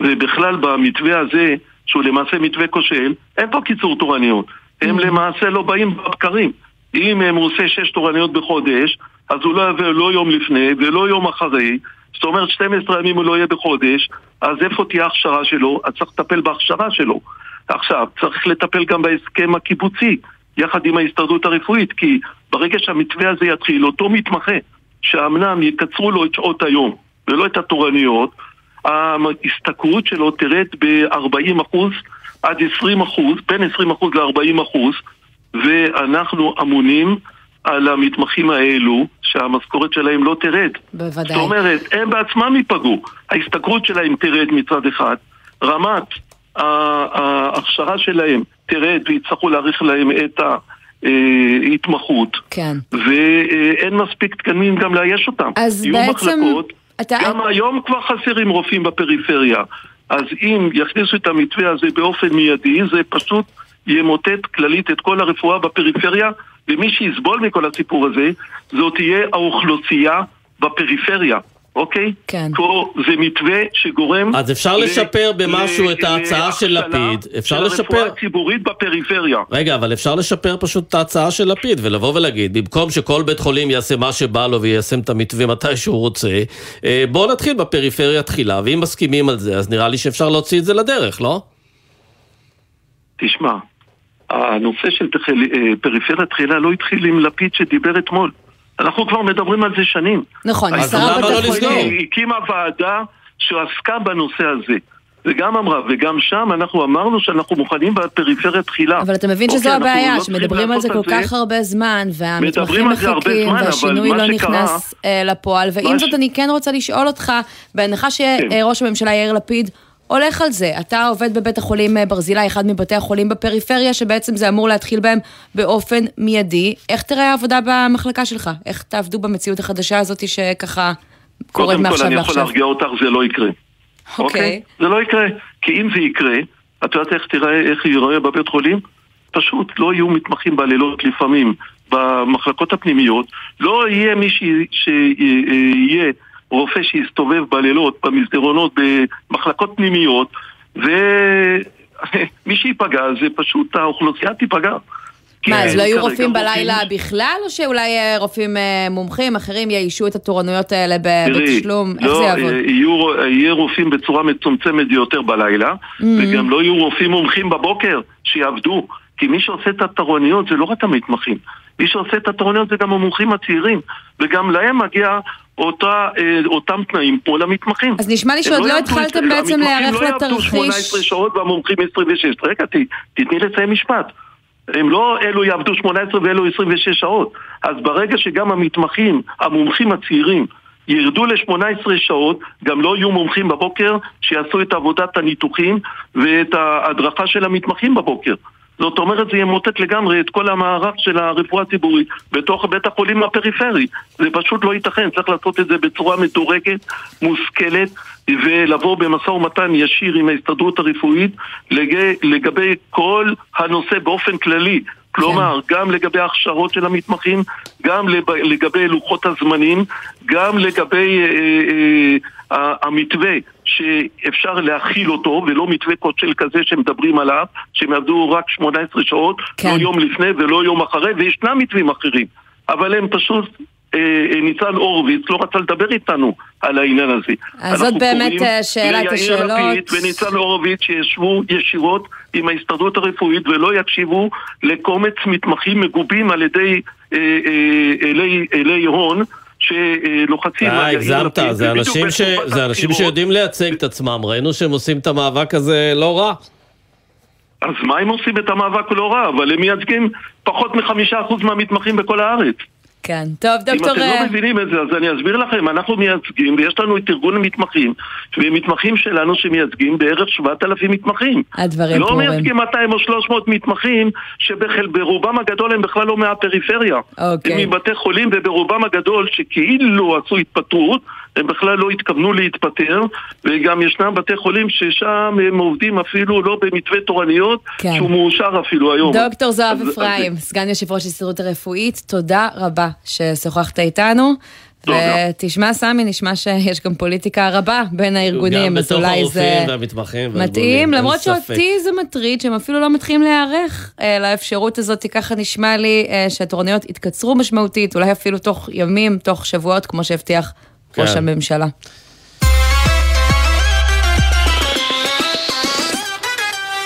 ובכלל במתווה הזה, שהוא למעשה מתווה כושל, אין פה קיצור תורניות. הם mm. למעשה לא באים בבקרים. אם הוא עושה שש תורניות בחודש, אז הוא לא יבוא לא יום לפני ולא יום אחרי, זאת אומרת 12 ימים הוא לא יהיה בחודש, אז איפה תהיה ההכשרה שלו? אז צריך לטפל בהכשרה שלו. עכשיו, צריך לטפל גם בהסכם הקיבוצי, יחד עם ההסתדרות הרפואית, כי ברגע שהמתווה הזה יתחיל, אותו מתמחה, שאמנם יקצרו לו את שעות היום ולא את התורניות, ההשתכרות שלו תרד ב-40% עד 20%, בין 20% ל-40%, ואנחנו אמונים על המתמחים האלו שהמשכורת שלהם לא תרד. בוודאי. זאת אומרת, הם בעצמם ייפגעו. ההשתכרות שלהם תרד מצד אחד, רמת ההכשרה שלהם תרד ויצטרכו להאריך להם את ההתמחות. כן. ואין מספיק תקנים גם לאייש אותם. אז בעצם... מחלקות, אתה... גם היום כבר חסרים רופאים בפריפריה. אז אם יכניסו את המתווה הזה באופן מיידי, זה פשוט ימוטט כללית את כל הרפואה בפריפריה, ומי שיסבול מכל הסיפור הזה, זאת תהיה האוכלוסייה בפריפריה. אוקיי? כן. פה זה מתווה שגורם... אז אפשר ל- לשפר במשהו ל- את ההצעה של לפיד. אפשר של לשפר... הרפואה הציבורית בפריפריה. רגע, אבל אפשר לשפר פשוט את ההצעה של לפיד ולבוא ולהגיד, במקום שכל בית חולים יעשה מה שבא לו ויישם את המתווה מתי שהוא רוצה, אה, בואו נתחיל בפריפריה תחילה, ואם מסכימים על זה, אז נראה לי שאפשר להוציא את זה לדרך, לא? תשמע, הנושא של אה, פריפריה תחילה לא התחיל עם לפיד שדיבר אתמול. אנחנו כבר מדברים על זה שנים. נכון, אז למה לא בתי לסגור? חולים. היא הקימה ועדה שעסקה בנושא הזה. וגם אמרה, וגם שם אנחנו אמרנו שאנחנו מוכנים בפריפריה תחילה. אבל אתה מבין שזו אוקיי, אנחנו הבעיה, לא שמדברים על זה כל כך הרבה זמן, והמתמחים מחכים, והשינוי לא נכנס אה, לפועל. ועם זאת, אני כן רוצה לשאול אותך, בהנחה כן. שראש הממשלה יאיר לפיד הולך על זה, אתה עובד בבית החולים אה, ברזילי, אחד מבתי החולים בפריפריה, שבעצם זה אמור להתחיל בהם באופן מיידי. איך תראה העבודה במחלקה שלך? איך תעבדו במציאות החדשה הזאת שככה קורית קודם כל, מעכשיו אני יכול לעכשיו? להרגיע אותך, זה לא יקרה. אוקיי. זה לא יקרה. כי אם זה יקרה, את יודעת איך תראה, איך ייראה בבית חולים? פשוט לא יהיו מתמחים בלילות לפעמים במחלקות הפנימיות, לא יהיה מי שיהיה רופא שיסתובב בלילות, במסדרונות, במחלקות פנימיות, ומי שייפגע זה פשוט האוכלוסייה תיפגע. מה, אז לא יהיו כרגע רופאים בלילה בכלל, או שאולי אה, רופאים אה, מומחים אחרים יאיישו את התורנויות האלה בתשלום? איך לא, זה יעבוד? אה, יהיו, רופאים בצורה מצומצמת יותר בלילה, Mm. וגם לא יהיו רופאים מומחים בבוקר שיעבדו. כי מי שעושה את התורניות זה לא רק המתמחים. מי שעושה את התורניות זה גם המומחים הצעירים. וגם להם מגיע אותה, אה, אותם תנאים כמו למתמחים. אז נשמע לי שעוד לא יעבדו התחלתם בעצם להיערך המתמחים לא יעבדו לתרחיש. 18 שעות והמומחים 26. רגע, ת, תתני לסיים משפט. הם לא אלו יעבדו 18 ואלו 26 שעות. אז ברגע שגם המתמחים, המומחים הצעירים, ירדו ל-18 שעות, גם לא יהיו מומחים בבוקר שיעשו את עבודת הניתוחים ואת ההדרכה של המתמחים בבוקר. זאת אומרת, זה ימוטט לגמרי את כל המערך של הרפואה הציבורית בתוך בית החולים הפריפרי. זה פשוט לא ייתכן, צריך לעשות את זה בצורה מדורגת, מושכלת, ולבוא במשא ומתן ישיר עם ההסתדרות הרפואית לג- לגבי כל הנושא באופן כללי. כלומר, גם לגבי ההכשרות של המתמחים, גם לגבי לוחות הזמנים, גם לגבי אה, אה, אה, המתווה שאפשר להכיל אותו, ולא מתווה כושל כזה שמדברים עליו, שהם יעבדו רק 18 שעות, כן. לא יום לפני ולא יום אחרי, וישנם מתווים אחרים. אבל הם פשוט, אה, אה, ניצן הורוביץ לא רצה לדבר איתנו על העניין הזה. אז זאת אנחנו באמת, קוראים אה, שאלת ליאיר השאלות. לפיד וניצן הורוביץ שישבו ישירות עם ההסתדרות הרפואית ולא יקשיבו לקומץ מתמחים מגובים על ידי אה, אה, אלי הון שלוחצים אה, הגזמת. זה אנשים ש- זה אנשים. שיודעים לייצג את עצמם, ראינו שהם עושים את המאבק הזה לא רע. אז מה הם עושים את המאבק לא רע, אבל הם מייצגים פחות מחמישה אחוז מהמתמחים בכל הארץ. כן. טוב, אם דוקטור... אתם אה, לא מבינים את זה, אז אני אסביר לכם, אנחנו מייצגים, ויש לנו את ארגון המתמחים, ומתמחים שלנו שמייצגים בערך 7,000 מתמחים. הדברים לא ברורים. מייצגים 200 או 300 מתמחים, שברובם הגדול הם בכלל לא מהפריפריה. אוקיי. הם מבתי חולים, וברובם הגדול שכאילו עשו התפטרות, הם בכלל לא התכוונו להתפטר, וגם ישנם בתי חולים ששם הם עובדים אפילו לא במתווה תורניות, כן. שהוא מאושר אפילו היום. דוקטור זוהב אז- אז- אפרים, סגן יושב ראש ההסתדרות הרפואית, תודה רבה ששוחחת איתנו. ותשמע, סמי, נשמע שיש גם פוליטיקה רבה בין הארגונים, אז אולי זה מתאים, למרות. שאותי זה מטריד שהם אפילו לא מתחילים להיערך אה, לאפשרות הזאת, ככה נשמע לי אה, שהתורנויות יתקצרו משמעותית, אולי אפילו תוך ימים, תוך שבועות, כמו שהבטיח ראש כן. הממשלה.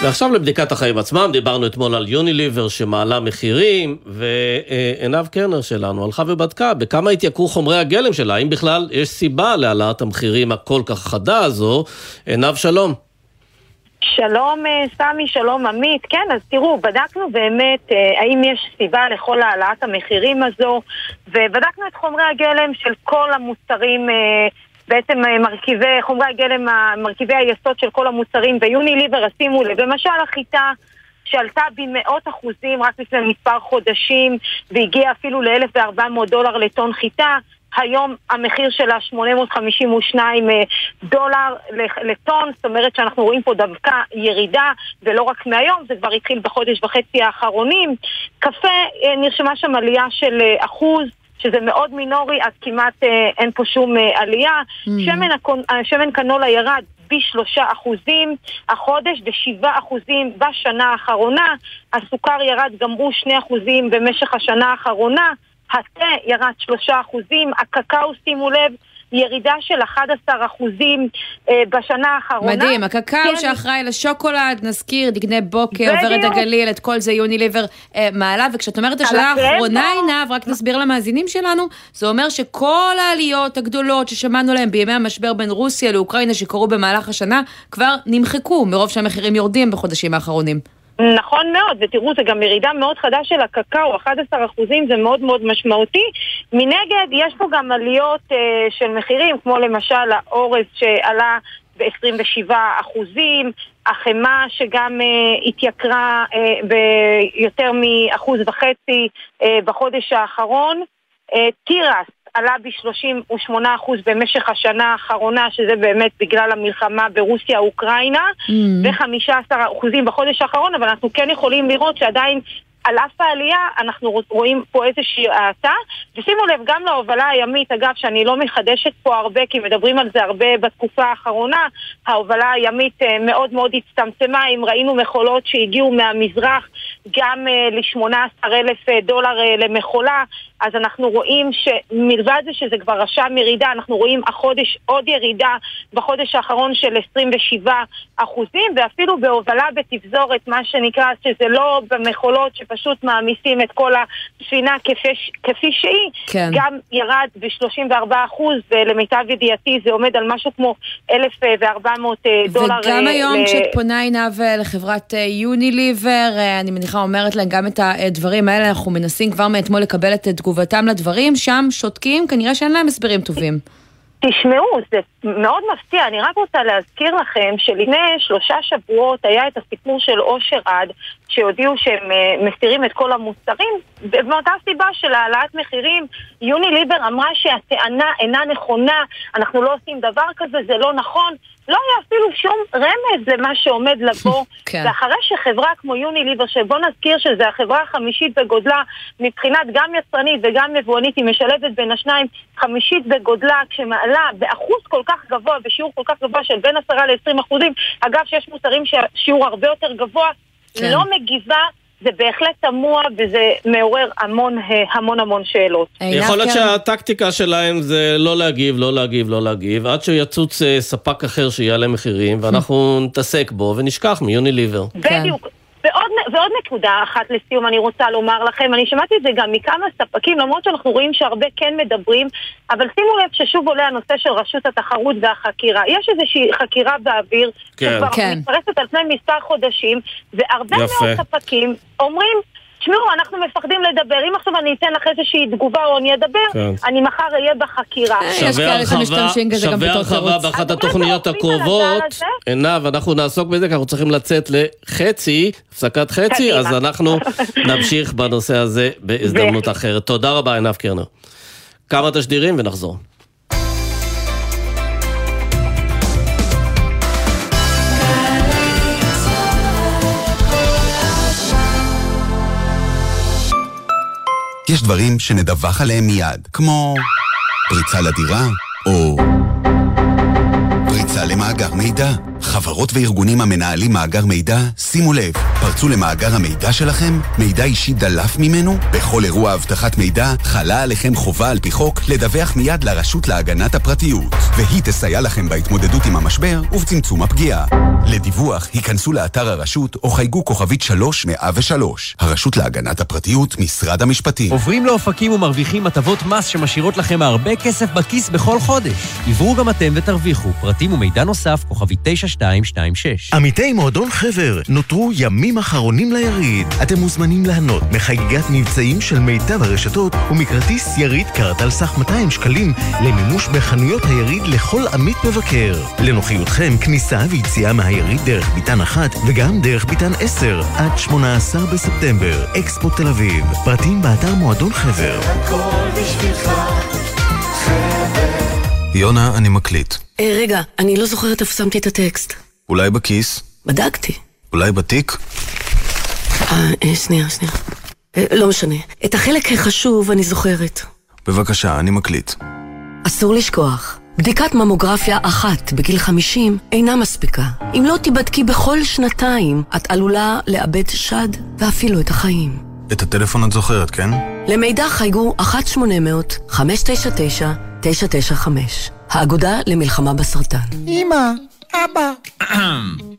ועכשיו לבדיקת החיים עצמם, דיברנו אתמול על יוניליבר שמעלה מחירים, ועינב קרנר שלנו הלכה ובדקה בכמה התייקרו חומרי הגלם שלה, האם בכלל יש סיבה להעלאת המחירים הכל כך חדה הזו. עינב שלום. שלום אה, סמי, שלום עמית. כן, אז תראו, בדקנו באמת אה, האם יש סיבה לכל העלאת המחירים הזו, ובדקנו את חומרי הגלם של כל המוצרים, אה, בעצם מרכיבי, חומרי הגלם, מרכיבי היסוד של כל המוצרים, ויוניליבר, שימו לב, למשל החיטה. שעלתה במאות אחוזים רק לפני מספר חודשים והגיעה אפילו ל-1,400 דולר לטון חיטה. היום המחיר שלה 852 אה, דולר לטון, זאת אומרת שאנחנו רואים פה דווקא ירידה, ולא רק מהיום, זה כבר התחיל בחודש וחצי האחרונים. קפה, אה, נרשמה שם עלייה של אה, אחוז. שזה מאוד מינורי, אז כמעט אה, אין פה שום אה, עלייה. Mm. שמן, הקונ... שמן קנולה ירד בשלושה אחוזים, החודש בשבעה אחוזים בשנה האחרונה, הסוכר ירד גם הוא שני אחוזים במשך השנה האחרונה, התה ירד שלושה אחוזים, הקקאו, שימו לב, ירידה של 11 אחוזים אה, בשנה האחרונה. מדהים, הקקאו כן, שאחראי לשוקולד, נזכיר, דגני בוקר, בדיוק. ורד הגליל, את כל זה יוניליבר אה, מעלה, וכשאת אומרת השנה. האחרונה, עינב, רק נסביר למאזינים שלנו, זה אומר שכל העליות הגדולות ששמענו להן בימי המשבר בין רוסיה לאוקראינה שקרו במהלך השנה, כבר נמחקו, מרוב שהמחירים יורדים בחודשים האחרונים. נכון מאוד, ותראו, זה גם ירידה מאוד חדה של הקקאו, 11 אחוזים זה מאוד מאוד משמעותי. מנגד, יש פה גם עליות אה, של מחירים, כמו למשל האורז שעלה ב-27 אחוזים, החמאה שגם אה, התייקרה אה, ביותר מאחוז וחצי אה, בחודש האחרון, אה, תירס עלה ב-38% במשך השנה האחרונה, שזה באמת בגלל המלחמה ברוסיה-אוקראינה, ו-15% בחודש האחרון, אבל אנחנו כן יכולים לראות שעדיין... על אף העלייה אנחנו רואים פה איזושהי האטה, ושימו לב גם להובלה הימית, אגב, שאני לא מחדשת פה הרבה, כי מדברים על זה הרבה בתקופה האחרונה, ההובלה הימית אה, מאוד מאוד הצטמצמה, אם ראינו מכולות שהגיעו מהמזרח גם ל-18 אלף דולר אה, למכולה, אז אנחנו רואים שמלבד זה שזה כבר רשם ירידה, אנחנו רואים החודש עוד ירידה בחודש האחרון של 27 אחוזים, ואפילו בהובלה בתפזורת, מה שנקרא, שזה לא במכולות שפשוט מעמיסים את כל הספינה כפי, כפי שהיא, כן. גם ירד ב-34 אחוז, ולמיטב ידיעתי זה עומד על משהו כמו 1,400 דולר. וגם אה, היום ל- כשאת פונה עינב אה, לחברת אה, יוניליבר, אה, אני מניחה אומרת להם גם את הדברים האלה, אנחנו מנסים כבר מאתמול לקבל את תגובתם לדברים, שם שותקים, כנראה שאין להם הסברים טובים. תשמעו, זה מאוד מפתיע. אני רק רוצה להזכיר לכם שלפני שלושה שבועות היה את הסיפור של אושר עד, שהודיעו שהם אה, מסירים את כל המוצרים, ומאותה סיבה של העלאת מחירים, יוני ליבר אמרה שהטענה אינה נכונה, אנחנו לא עושים דבר כזה, זה לא נכון. לא היה אפילו שום רמז למה שעומד לבוא. כן. ואחרי שחברה כמו יוני ליבר, שבוא נזכיר שזו החברה החמישית בגודלה, מבחינת גם יצרנית וגם נבואנית, היא משלבת בין השניים, חמישית בגודלה, כשמעלה באחוז כל כך גבוה, בשיעור כל כך גבוה של בין 10 ל-20 אחוזים, אגב שיש מוצרים שהשיעור הרבה יותר גבוה, כן. לא מגיבה. זה בהחלט תמוה וזה מעורר המון אה, המון המון שאלות. עינב יכול להיות קרן- שהטקטיקה שלהם זה לא להגיב, לא להגיב, לא להגיב, עד שיצוץ אה, ספק אחר שיעלה מחירים, ואנחנו נתעסק בו ונשכח מיוניליבר. כן. בדיוק. ועוד, ועוד נקודה אחת לסיום אני רוצה לומר לכם, אני שמעתי את זה גם מכמה ספקים, למרות שאנחנו רואים שהרבה כן מדברים, אבל שימו לב ששוב עולה הנושא של רשות התחרות והחקירה. יש איזושהי חקירה באוויר, כן. שכבר כן. מתפרסת על פני מספר חודשים, והרבה יפה. מאוד ספקים אומרים, תשמעו, אנחנו מפחדים לדבר, אם עכשיו אני אתן לך איזושהי תגובה או אני אדבר, כן. אני מחר אהיה בחקירה. אה, יש שווה הרחבה. באחת התוכניות על הקרובות. עינב, אנחנו נעסוק בזה, כי אנחנו צריכים לצאת לחצי, הפסקת חצי. אז אנחנו נמשיך בנושא הזה בהזדמנות. אחרת. תודה רבה, עינב קרנר. כמה תשדירים ונחזור. יש דברים שנדווח עליהם מיד, כמו פריצה לדירה, או פריצה למאגר מידע. חברות וארגונים המנהלים מאגר מידע, שימו לב, פרצו למאגר המידע שלכם? מידע אישי דלף ממנו? בכל אירוע אבטחת מידע חלה עליכם חובה על פי חוק לדווח מיד לרשות להגנת הפרטיות, והיא תסייע לכם בהתמודדות עם המשבר ובצמצום הפגיעה. לדיווח, היכנסו לאתר הרשות או חייגו כוכבית 3103, הרשות להגנת הפרטיות, משרד המשפטים. עוברים לאופקים ומרוויחים הטבות מס שמשאירות לכם הרבה כסף בכיס בכל חודש. עברו גם אתם ותרוויחו. פרטים ומידע נוסף, כוכבית 9 2226. עמיתי מועדון חבר, נותרו ימים אחרונים ליריד. אתם מוזמנים ליהנות מחגיגת מבצעים של מיטב הרשתות ומכרטיס יריד קארט על סך 200 שקלים למימוש בחנויות היריד לכל עמית מבקר. לנוחיותכם, כניסה ויציאה מהיריד דרך ביתן אחת וגם דרך ביתן 10 עד 18 בספטמבר, אקספו תל אביב. פרטים באתר מועדון חבר. הכל בשבילך, חבר. יונה, אני מקליט. אה, רגע, אני לא זוכרת איפה שמתי את הטקסט. אולי בכיס? בדקתי. אולי בתיק? אה, אה, שנייה, שנייה. אה, לא משנה. את החלק החשוב אני זוכרת. בבקשה, אני מקליט. אסור לשכוח, בדיקת ממוגרפיה אחת בגיל 50 אינה מספיקה. אם לא תיבדקי בכל שנתיים, את עלולה לאבד שד ואפילו את החיים. את הטלפון את זוכרת, כן? למידע חייגו 1-800-599-995. האגודה למלחמה בסרטן. אמא, אבא.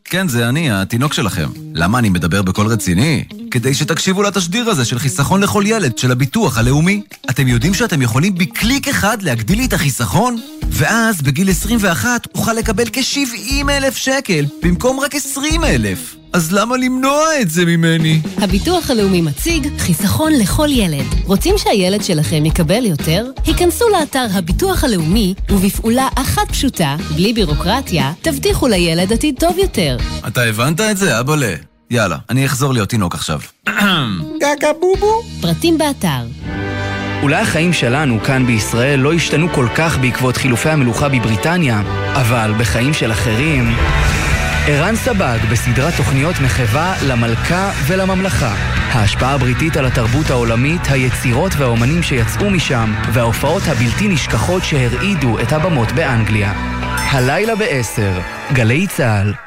כן, זה אני, התינוק שלכם. למה אני מדבר בקול רציני? כדי שתקשיבו לתשדיר הזה של חיסכון לכל ילד, של הביטוח הלאומי. אתם יודעים שאתם יכולים בקליק אחד להגדיל לי את החיסכון? ואז בגיל 21 אוכל לקבל כ-70 אלף שקל, במקום רק 20 אלף. אז למה למנוע את זה ממני? הביטוח הלאומי מציג חיסכון לכל ילד. רוצים שהילד שלכם יקבל יותר? היכנסו לאתר הביטוח הלאומי, ובפעולה אחת פשוטה, בלי בירוקרטיה, תבטיחו לילד עתיד טוב יותר. אתה הבנת את זה, אבאלה? יאללה, אני אחזור להיות תינוק עכשיו. גגה בובו. פרטים באתר. אולי החיים שלנו כאן בישראל לא השתנו כל כך בעקבות חילופי המלוכה בבריטניה, אבל בחיים של אחרים... ערן סבג בסדרת תוכניות מחווה למלכה ולממלכה. ההשפעה הבריטית על התרבות העולמית, היצירות והאומנים שיצאו משם, וההופעות הבלתי נשכחות שהרעידו את הבמות באנגליה. הלילה בעשר, גלי צה"ל.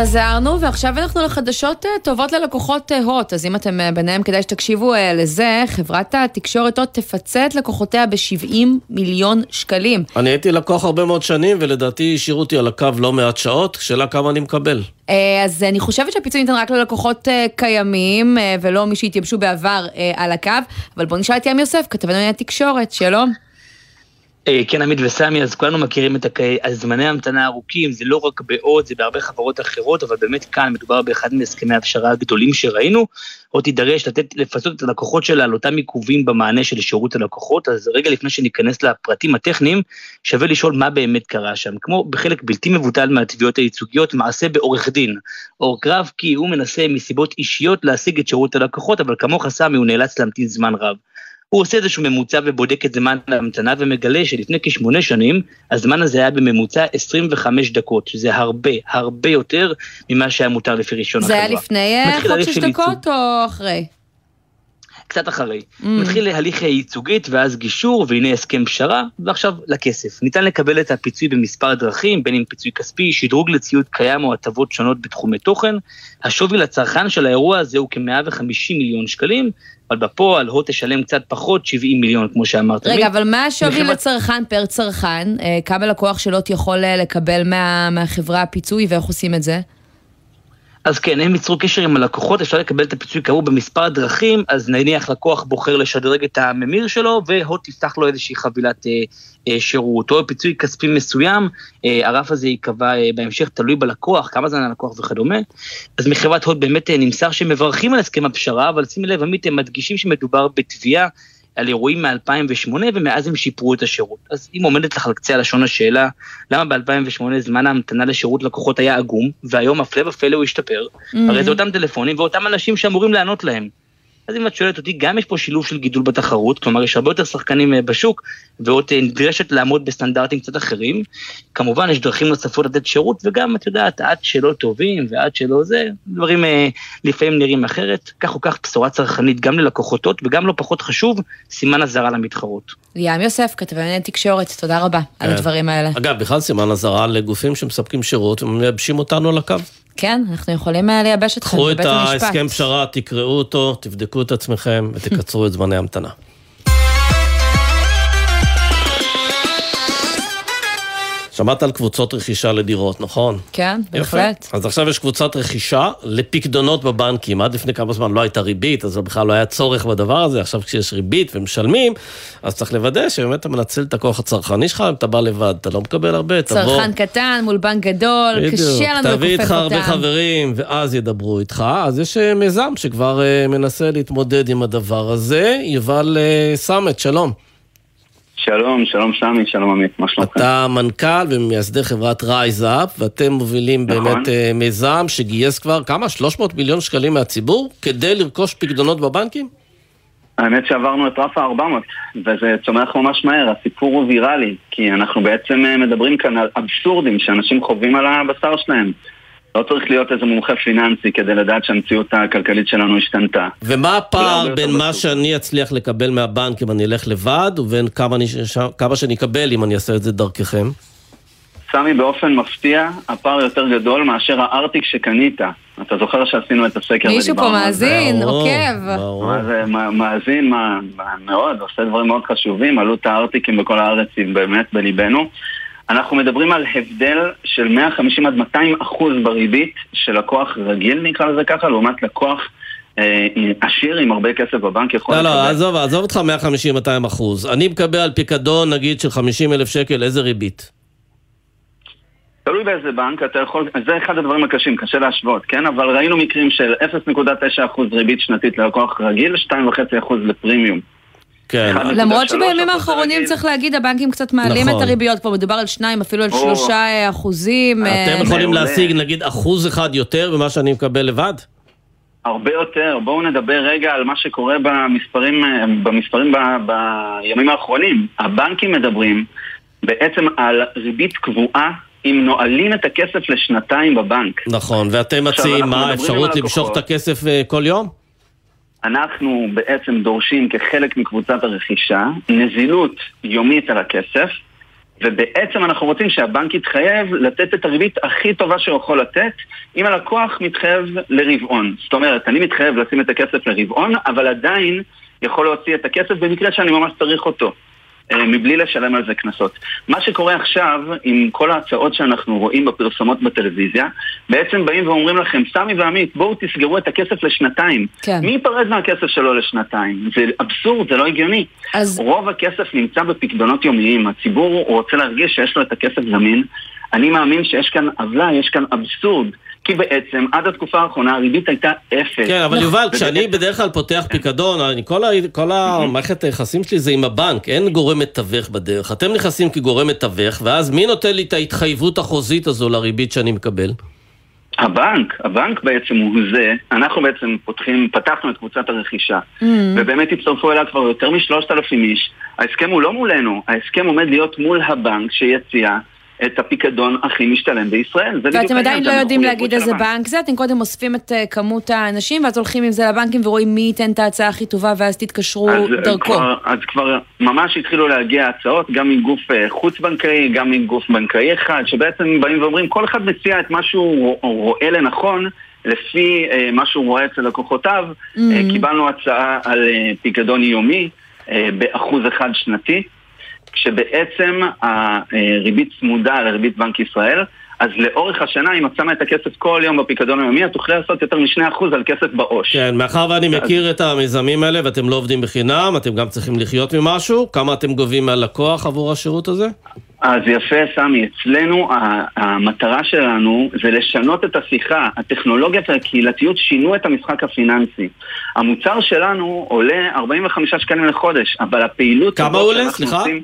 חזרנו, ועכשיו אנחנו לחדשות אה, טובות ללקוחות אה, הוט, אז אם אתם אה, ביניהם, כדאי שתקשיבו לזה. חברת התקשורת הוט תפצה את לקוחותיה ב-70 מיליון שקלים. אני הייתי לקוח הרבה מאוד שנים, ולדעתי השאירו אותי על הקו לא מעט שעות, שאלה כמה אני מקבל. אז אני חושבת שהפיצוי ניתן רק ללקוחות קיימים, ולא מי שהתייבשו בעבר על הקו, אבל בואו נשאל את ים יוסף, כתבנו לעניין התקשורת, שלום. כן, עמית וסמי, אז כולנו מכירים את הזמני ההמתנה הארוכים, זה לא רק בעוד, זה בהרבה חברות אחרות, אבל באמת כאן מדובר באחד מהסכמי ההפשרה הגדולים שראינו, או תידרש לתת, לפצות את הלקוחות שלה על אותם עיכובים במענה של שירות הלקוחות, אז רגע לפני שניכנס לפרטים הטכניים, שווה לשאול מה באמת קרה שם. כמו בחלק בלתי מבוטל מהתביעות הייצוגיות, מעשה בעורך דין, או קרב כי הוא מנסה מסיבות אישיות להשיג את שירות הלקוחות, אבל כמוך סמי הוא נאלץ להמתין זמן רב. הוא עושה איזשהו ממוצע ובודק את זמן ההמתנה ומגלה שלפני כשמונה שנים, הזמן הזה היה בממוצע 25 דקות, שזה הרבה, הרבה יותר ממה שהיה מותר לפי רישיון זה החברה. היה לפני חוק שש דקות או אחרי? קצת אחרי. Mm. מתחיל הליך ייצוגית ואז גישור והנה הסכם פשרה ועכשיו לכסף. ניתן לקבל את הפיצוי במספר דרכים, בין אם פיצוי כספי, שדרוג לציוד קיים או הטבות שונות בתחומי תוכן. השווי לצרכן של האירוע הזה הוא כ-150 מיליון שקלים, אבל בפועל הוט תשלם קצת פחות 70 מיליון כמו שאמרת. רגע, אבל מה השווי לצרכן פר צרכן? כמה לקוח של הוט יכול לקבל מה, מהחברה הפיצוי ואיך עושים את זה? אז כן, הם ייצרו קשר עם הלקוחות, אפשר לקבל את הפיצוי כאמור במספר דרכים, אז נניח לקוח בוחר לשדרג את הממיר שלו, והוט תפתח לו איזושהי חבילת אה, אה, שירות, או פיצוי כספי מסוים, אה, הרף הזה ייקבע אה, בהמשך, תלוי בלקוח, כמה זמן הלקוח וכדומה. אז מחברת הוט באמת אה, נמסר שהם מברכים על הסכם הפשרה, אבל שימי לב, עמית, הם מדגישים שמדובר בתביעה. על אירועים מ-2008 ומאז הם שיפרו את השירות. אז אם עומדת לך על קצה הלשון השאלה, למה ב-2008 זמן ההמתנה לשירות לקוחות היה עגום, והיום הפלא ופלא הוא השתפר, mm-hmm. הרי זה אותם טלפונים ואותם אנשים שאמורים לענות להם. אז אם את שואלת אותי, גם יש פה שילוב של גידול בתחרות, כלומר יש הרבה יותר שחקנים בשוק, ועוד נדרשת לעמוד בסטנדרטים קצת אחרים. כמובן, יש דרכים נוספות לתת שירות, וגם, את יודעת, עד שלא טובים ועד שלא זה, דברים אה, לפעמים נראים אחרת. כך או כך בשורה צרכנית גם ללקוחותות, וגם לא פחות חשוב, סימן אזהרה למתחרות. ליאם יוסף, כתבי תקשורת, תודה רבה על הדברים האלה. אגב, בכלל סימן אזהרה לגופים שמספקים שירות ומייבשים אותנו על הקו. כן, אנחנו יכולים לייבש אתכם בבית המשפט. קחו את ההסכם פשרה, תקראו אותו, תבדקו את עצמכם ותקצרו את זמני ההמתנה. שמעת על קבוצות רכישה לדירות, נכון? כן, בהחלט. אז עכשיו יש קבוצת רכישה לפקדונות בבנקים. עד לפני כמה זמן לא הייתה ריבית, אז בכלל לא היה צורך בדבר הזה. עכשיו כשיש ריבית ומשלמים, אז צריך לוודא שבאמת אתה מנצל את הכוח הצרכני שלך, אם אתה בא לבד, אתה לא מקבל הרבה, תבוא... צרכן קטן מול בנק גדול, בדיוק, קשה לנו לכופף אותם. תביא איתך הרבה חברים, ואז ידברו איתך. אז יש מיזם שכבר מנסה להתמודד עם הדבר הזה. יובל סמט, שלום. שלום, שלום סמי, שלום עמית, מה שלומכם? אתה מנכ"ל וממייסדי חברת רייזאפ, ואתם מובילים נכון. באמת מיזם שגייס כבר כמה? 300 מיליון שקלים מהציבור כדי לרכוש פקדונות בבנקים? האמת שעברנו את רף ה-400, וזה צומח ממש מהר, הסיפור הוא ויראלי, כי אנחנו בעצם מדברים כאן על אבסורדים שאנשים חווים על הבשר שלהם. לא צריך להיות איזה מומחה פיננסי כדי לדעת שהמציאות הכלכלית שלנו השתנתה. ומה הפער בין מה שאני אצליח לקבל מהבנק אם אני אלך לבד, ובין כמה, אני, ש- כמה שאני אקבל אם אני אעשה את זה דרככם? סמי, באופן מפתיע, הפער יותר גדול מאשר הארטיק שקנית. אתה זוכר שעשינו את הסקר מישהו פה? מאזין, עוקב. מה זה, מאזין, מה, מה, מאוד, עושה דברים מאוד חשובים, עלות הארטיקים בכל הארץ היא באמת בליבנו. אנחנו מדברים על הבדל של 150 עד 200 אחוז בריבית של לקוח רגיל, נקרא לזה ככה, לעומת לקוח אה, עשיר עם הרבה כסף בבנק יכול לא, לקבל. לא, עזוב, עזוב אותך 150-200 אחוז. אני מקבל על פיקדון, נגיד, של 50 אלף שקל, איזה ריבית? תלוי באיזה בנק, אתה יכול, זה אחד הדברים הקשים, קשה להשוות, כן? אבל ראינו מקרים של 0.9% ריבית שנתית ללקוח רגיל, 2.5% לפרימיום. כן. למרות שבימים האחרונים צריך להגיד, הבנקים קצת מעלים נכון. את הריביות, כבר מדובר על שניים, אפילו על או. שלושה אה, אחוזים. אה, אתם יכולים להשיג, נגיד, אחוז אחד יותר ממה שאני מקבל לבד? הרבה יותר. בואו נדבר רגע על מה שקורה במספרים, אה, במספרים ב, בימים האחרונים. הבנקים מדברים בעצם על ריבית קבועה אם נועלים את הכסף לשנתיים בבנק. נכון, ואתם מציעים מה, אפשרות למשוך את. הכסף כל יום? אנחנו בעצם דורשים כחלק מקבוצת הרכישה נזילות יומית על הכסף ובעצם אנחנו רוצים שהבנק יתחייב לתת את הריבית הכי טובה שהוא יכול לתת אם הלקוח מתחייב לרבעון. זאת אומרת, אני מתחייב לשים את הכסף לרבעון, אבל עדיין יכול להוציא את הכסף במקרה שאני ממש צריך אותו. אה, מבלי לשלם על זה קנסות. מה שקורה עכשיו עם כל ההצעות שאנחנו רואים בפרסומות בטלוויזיה, בעצם באים ואומרים לכם, סמי ועמית, בואו תסגרו את הכסף לשנתיים. כן. מי ייפרד מהכסף שלו לשנתיים? זה אבסורד, זה לא הגיוני. אז- רוב הכסף נמצא בפקדונות יומיים, הציבור רוצה להרגיש שיש לו את הכסף זמין. אני מאמין שיש כאן עוולה, יש כאן אבסורד. כי בעצם עד התקופה האחרונה הריבית הייתה אפס. כן, אבל יובל, ובעצם- כשאני בדרך כלל פותח פיקדון, אני- כל ה- כל המערכת היחסים שלי זה עם הבנק, אין גורם מתווך בדרך. אתם נכנסים כגורם מתווך, ואז מי נותן לי את ההתחייבות החוזית הזו לריבית שאני מקבל? הבנק, הבנק בעצם הוא זה, אנחנו בעצם פותחים, פתחנו את קבוצת הרכישה. ובאמת הצטרפו אליה כבר יותר משלושת אלפים איש. ההסכם הוא לא מולנו, ההסכם עומד להיות מול הבנק שיציע את הפיקדון הכי משתלם בישראל ואתם עדיין לא יודעים להגיד איזה. בנק זה, אתם קודם אוספים את אה, כמות האנשים, ואז הולכים עם זה לבנקים ורואים מי ייתן את ההצעה הכי טובה, ואז תתקשרו אז, אה, דרכו. כבר, אז כבר ממש התחילו להגיע הצעות, גם מגוף אה, חוץ-בנקאי, גם מגוף בנקאי אחד, שבעצם באים ואומרים, כל אחד מציע את מה שהוא רוא- רואה לנכון, לפי אה, מה שהוא רואה אצל לקוחותיו. Mm. אה, קיבלנו הצעה על אה, פיקדון יומי אה, באחוז אחד שנתי, כשבעצם הריבית צמודה לריבית בנק ישראל. אז לאורך השנה, אם את שמה את הכסף כל יום בפיקדון היומי, את תוכלי לעשות יותר מ-2% על כסף בעו"ש. כן, מאחר ואני מכיר את המיזמים האלה ואתם לא עובדים בחינם, אתם גם צריכים לחיות ממשהו, כמה אתם גובים מהלקוח עבור השירות הזה? אז יפה, סמי. אצלנו המטרה שלנו זה לשנות את השיחה. הטכנולוגיה והקהילתיות שינו את המשחק הפיננסי. המוצר שלנו עולה 45 שקלים לחודש, אבל הפעילות כמה הוא עולה? סליחה? עושים-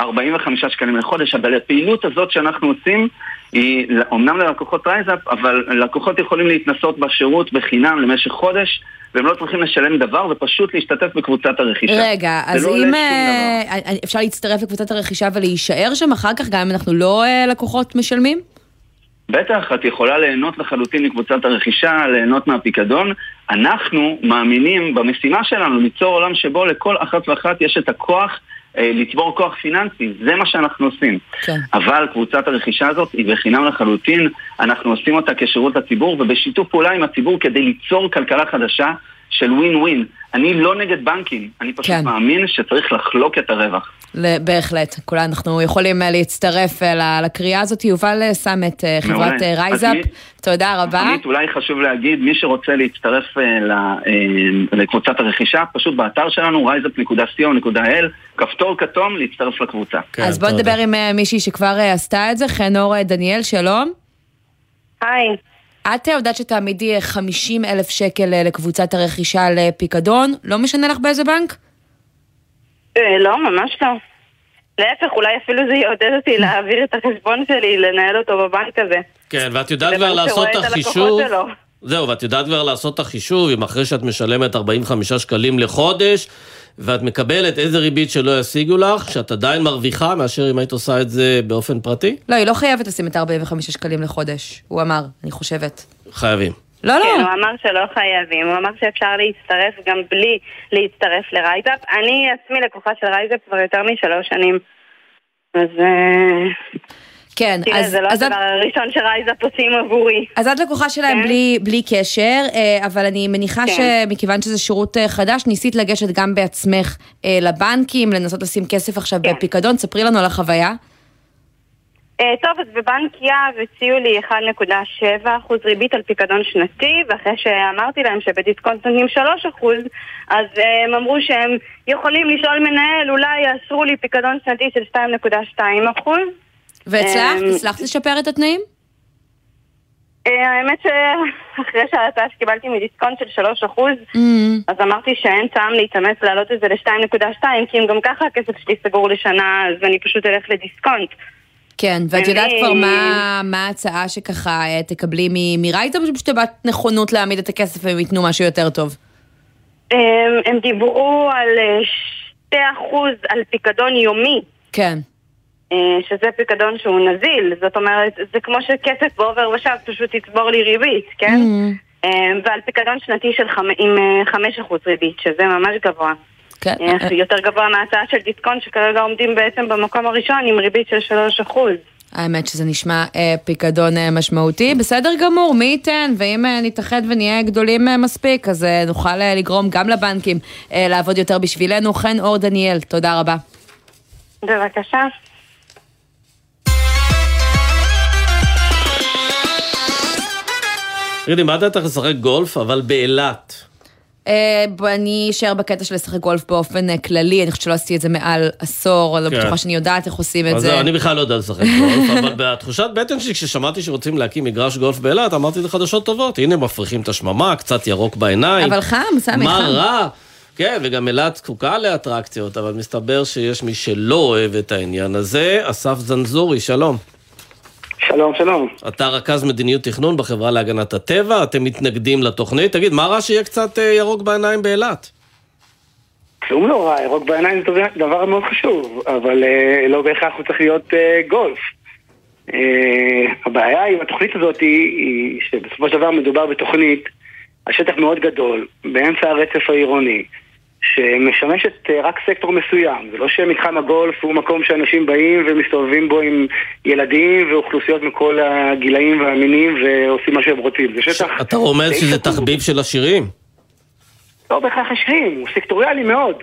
45 שקלים לחודש, אבל הפעילות הזאת שאנחנו עושים היא אומנם ללקוחות רייזאפ, אבל לקוחות יכולים להתנסות בשירות בחינם למשך חודש, והם לא צריכים לשלם דבר ופשוט להשתתף בקבוצת הרכישה. רגע, אז לא אם שום אה, אה, אפשר להצטרף לקבוצת הרכישה ולהישאר שם אחר כך, גם אם אנחנו לא אה, לקוחות משלמים? בטח, את יכולה ליהנות לחלוטין מקבוצת הרכישה, ליהנות מהפיקדון. אנחנו מאמינים במשימה שלנו ליצור עולם שבו לכל אחת ואחת יש את הכוח אה, לצבור כוח פיננסי, זה מה שאנחנו עושים. כן. אבל קבוצת הרכישה הזאת היא בחינם לחלוטין, אנחנו עושים אותה כשירות לציבור ובשיתוף פעולה עם הציבור כדי ליצור כלכלה חדשה של ווין ווין. אני לא נגד בנקים, אני פשוט כן. מאמין שצריך לחלוק את הרווח. בהחלט, כולה אנחנו יכולים אה, להצטרף אה, לקריאה הזאת. יובל אה, שם את חברת רייזאפ, מי- תודה רבה. עמית, אולי חשוב להגיד, מי שרוצה להצטרף לקבוצת הרכישה, פשוט באתר שלנו, riseup.co.il, כפתור כתום, להצטרף לקבוצה. כן, אז בוא נדבר עם מישהי שכבר עשתה את זה, חנור אה, דניאל, שלום. היי. את אה, יודעת שתעמידי 50 אלף שקל אה, לקבוצת הרכישה לפיקדון, לא משנה לך באיזה בנק? אה, לא, ממש לא. להפך, אולי אפילו זה יעודד אותי להעביר את החשבון שלי, לנהל אותו בבנק הזה. כן, ואת יודעת כבר לעשות את החישוב? זהו, ואת יודעת כבר לעשות את החישוב, אם אחרי שאת משלמת 45 שקלים לחודש, ואת מקבלת איזה ריבית שלא ישיגו לך, שאת עדיין מרוויחה מאשר אם היית עושה את זה באופן פרטי? לא, היא לא חייבת לשים את 45 שקלים לחודש, הוא אמר, אני חושבת. חייבים. לא, לא. כן, הוא אמר שלא חייבים, הוא אמר שאפשר להצטרף גם בלי להצטרף לרייזאפ. אני עצמי לקוחה של רייזאפ כבר יותר משלוש שנים. אז... כן, תראה, אז... זה לא אז את- הדבר הראשון שרייזאפ עושים עבורי. אז את לקוחה שלהם כן. בלי, בלי קשר, אה, אבל אני מניחה כן. שמכיוון שזה שירות אה, חדש, ניסית לגשת גם בעצמך אה, לבנקים, לנסות לשים כסף עכשיו כן. בפיקדון, ספרי לנו על החוויה. טוב, אז בבנק יהב הציעו לי 1.7% ריבית על פיקדון שנתי, ואחרי שאמרתי להם שבדיסקונט נותנים 3%, אז הם אמרו שהם יכולים לשאול מנהל, אולי יאשרו לי פיקדון שנתי של 2.2%. והצלחת? אמ, הצלחת לשפר את התנאים? אה, האמת שאחרי שההצעה שקיבלתי מדיסקונט של 3%, Mm. אז אמרתי שאין טעם להתאמץ להעלות את זה ל-2.2, כי אם גם ככה הכסף שלי סגור לשנה, אז אני פשוט אלך לדיסקונט. כן, ואת יודעת כבר מה, ההצעה שככה אה, תקבלי מרייטר, או שפשוט הבעת נכונות להעמיד את הכסף והם ייתנו משהו יותר טוב? הם, הם דיברו על אה, 2% על פיקדון יומי, כן. אה, שזה פיקדון שהוא נזיל, זאת אומרת, זה כמו שכסף בעובר ושב פשוט יצבור לי ריבית, כן? Mm. אה, ועל פיקדון שנתי של חמ... עם אה, 5% ריבית, שזה ממש גבוה. כן. אה, יותר גבוה מההצעה של דיסקונט שכרגע עומדים בעצם במקום הראשון עם ריבית של 3%. האמת שזה נשמע אה, פיקדון אה, משמעותי. בסדר גמור, מי ייתן, ואם אה, נתאחד ונהיה גדולים אה, מספיק, אז אה, נוכל אה, לגרום גם לבנקים אה, לעבוד יותר בשבילנו. חן אור דניאל, תודה רבה. בבקשה. תגידי, מה דעתך לשחק גולף, אבל באילת? אה, אני אשאר בקטע של לשחק גולף באופן אה, כללי, אני חושבת שלא עשיתי את זה מעל עשור, לא כן. בטוחה שאני יודעת איך עושים את זה. אני בכלל לא יודע לשחק גולף, אבל בתחושת בטן שלי, כששמעתי שרוצים להקים מגרש גולף באילת, אמרתי זה חדשות טובות. הנה, מפריחים את השממה, קצת ירוק בעיניים. אבל חם, סמי, מה חם. רע? כן, וגם אילת זקוקה לאטרקציות, אבל מסתבר שיש מי שלא אוהב את העניין הזה. אסף זנזורי, שלום. שלום, שלום. אתה רכז מדיניות תכנון בחברה להגנת הטבע, אתם מתנגדים לתוכנית. תגיד, מה רע שיהיה קצת אה, ירוק בעיניים באילת? כלום לא רע, ירוק בעיניים זה דבר- מאוד חשוב, אבל אה, לא בהכרח הוא צריך להיות אה, גולף. אה, הבעיה עם התוכנית הזאת היא, היא שבסופו של דבר מדובר בתוכנית על שטח מאוד גדול, באמצע הרצף העירוני, שמשמשת אה, רק סקטור מסוים. זה לא שמתחם הגולף הוא מקום שאנשים באים ומסתובבים בו עם ילדים ואוכלוסיות מכל הגילאים והמינים ועושים מה שהם רוצים. זה שטח... אתה רומז שזה. תחביב של עשירים? לא בהכרח עשירים, הוא סקטוריאלי מאוד,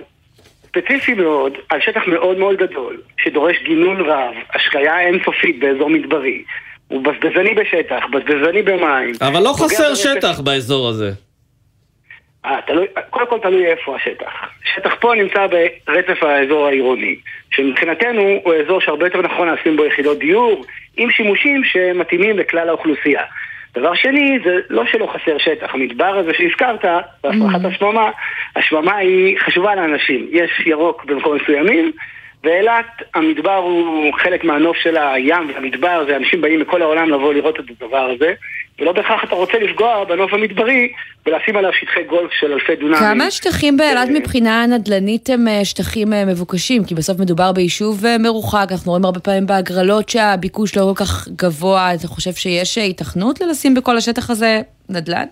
ספציפי מאוד, על שטח מאוד מאוד גדול, שדורש גינון רב, השקיה אינסופית באזור מדברי. הוא בזבזני בשטח, בזבזני במים. אבל לא חסר שטח באזור הזה. אה, תלוי, קודם כל תלוי איפה השטח. שטח פה נמצא ברצף האזור העירוני, שמבחינתנו הוא אזור שהרבה יותר נכון לשים בו יחידות דיור, עם שימושים שמתאימים לכלל האוכלוסייה. דבר שני, זה לא שלא חסר שטח, המדבר הזה שהזכרת, בהפרחת השממה, השממה היא חשובה לאנשים. יש ירוק במקומות מסוימים, ואילת, המדבר הוא חלק מהנוף של הים והמדבר, ואנשים באים מכל העולם לבוא לראות את הדבר הזה, ולא בהכרח אתה רוצה לפגוע בנוף המדברי ולשים עליו שטחי גולף של אלפי דונמים. כמה שטחים באילת מבחינה נדל"נית הם אה, שטחים אה, מבוקשים? כי בסוף מדובר ביישוב אה, מרוחק, אנחנו רואים הרבה פעמים בהגרלות שהביקוש לא כל כך גבוה. אתה חושב שיש אה, היתכנות ללשים בכל השטח הזה נדל"ן?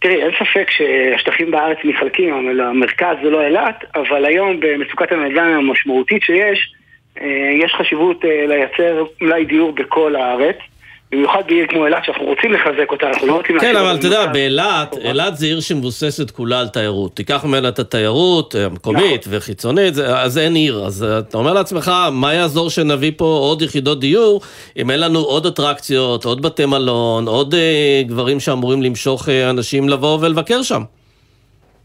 תראי, אין ספק שהשטחים בארץ מתחלקים, אבל המרכז זה לא אילת, אבל היום במצוקת הנדל"ן המשמעותית שיש, אה, יש חשיבות אה, לייצר מלאי דיור בכל הארץ. במיוחד בעיר כמו אילת, שאנחנו רוצים לחזק אותה, אנחנו לא רוצים... כן, אבל אתה יודע, באילת, אילת זה עיר שמבוססת כולה על תיירות. תיקח ממנה את התיירות אה, המקומית נכון. וחיצונית, אז אין עיר. אז אה, אתה אומר לעצמך, מה יעזור שנביא פה עוד יחידות דיור, אם אין לנו עוד אטרקציות, עוד בתי מלון, עוד אה, דברים שאמורים למשוך אה, אנשים לבוא ולבקר שם?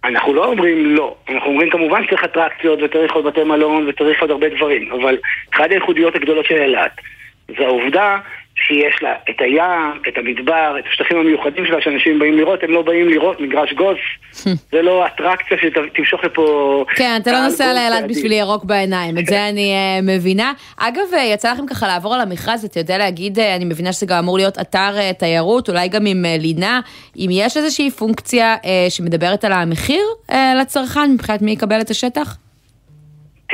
אנחנו לא אומרים לא, אנחנו אומרים כמובן צריך אטרקציות וצריך עוד בתי מלון וצריך עוד הרבה דברים, אבל אחת הייחודיות הגדולות של אילת זה העובדה שיש לה את הים, את המדבר, את השטחים המיוחדים שלה שאנשים באים לראות, הם לא באים לראות מגרש גולף. זה לא אטרקציה שתמשוך לפה... כן, אתה לא נוסע לאילת בשביל ירוק בעיניים, את זה אני uh, מבינה. אגב, uh, יצא לכם ככה לעבור על המכרז, אתה יודע להגיד, uh, אני מבינה שזה גם אמור להיות אתר תיירות, אולי גם עם לינה, אם יש איזושהי פונקציה שמדברת על המחיר לצרכן, מבחינת מי יקבל את השטח?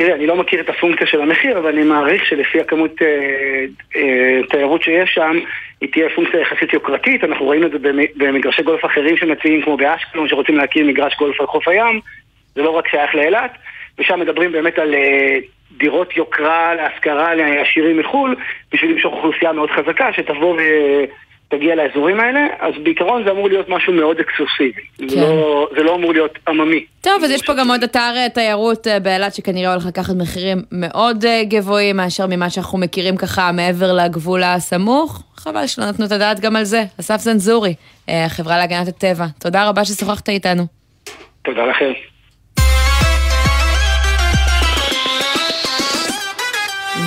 תראה, אני לא מכיר את הפונקציה של המחיר, אבל אני מעריך שלפי הכמות אה, אה, תיירות שיש שם, היא תהיה פונקציה יחסית יוקרתית. אנחנו ראינו את זה במגרשי גולף אחרים שמציעים, כמו באשקלון, שרוצים להקים מגרש גולף על חוף הים. זה לא רק שייך לאילת, ושם מדברים באמת על אה, דירות יוקרה להשכרה לעשירים מחו"ל, בשביל למשוך אוכלוסייה מאוד חזקה, שתבוא ו... תגיע לאזורים האלה, אז בעיקרון זה אמור להיות משהו מאוד אקסקלוסיבי. כן. זה, לא, זה לא אמור להיות עממי. טוב, אז יש פה גם עוד אתר אה, תיירות אה, באילת שכנראה הולך לקחת מחירים מאוד אה, גבוהים מאשר ממה שאנחנו מכירים ככה מעבר לגבול הסמוך. חבל שלא נתנו את הדעת גם על זה. אסף זנזורי, החברה להגנת הטבע. תודה רבה ששוחחת איתנו. תודה לכם.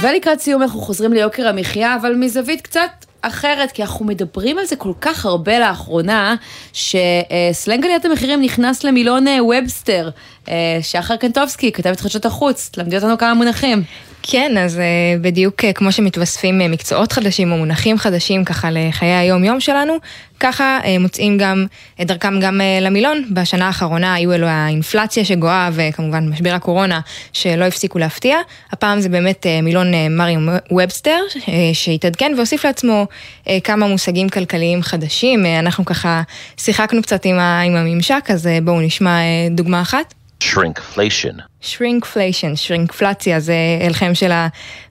ולקראת סיום אנחנו חוזרים ליוקר המחיה, אבל מזווית קצת אחרת, כי אנחנו מדברים על זה כל כך הרבה לאחרונה, שסלנג עליית המחירים נכנס למילון ובסטר. שחר קנטובסקי, כתבת חדשות החוץ, תלמדי אותנו כמה מונחים. כן, אז uh, בדיוק uh, כמו שמתווספים uh, מקצועות חדשים או מונחים חדשים ככה לחיי היום-יום שלנו, ככה מוצאים גם את דרכם גם למילון. בשנה האחרונה היו אלו האינפלציה שגואה וכמובן משבר הקורונה שלא הפסיקו להפתיע. הפעם זה באמת מילון מריום ובסטר שהתעדכן והוסיף לעצמו כמה מושגים כלכליים חדשים. אנחנו ככה שיחקנו קצת עם, הממשק, אז בואו נשמע דוגמה אחת. shrinkflation. שרינקפליישן, שרינקפלציה זה הלחם של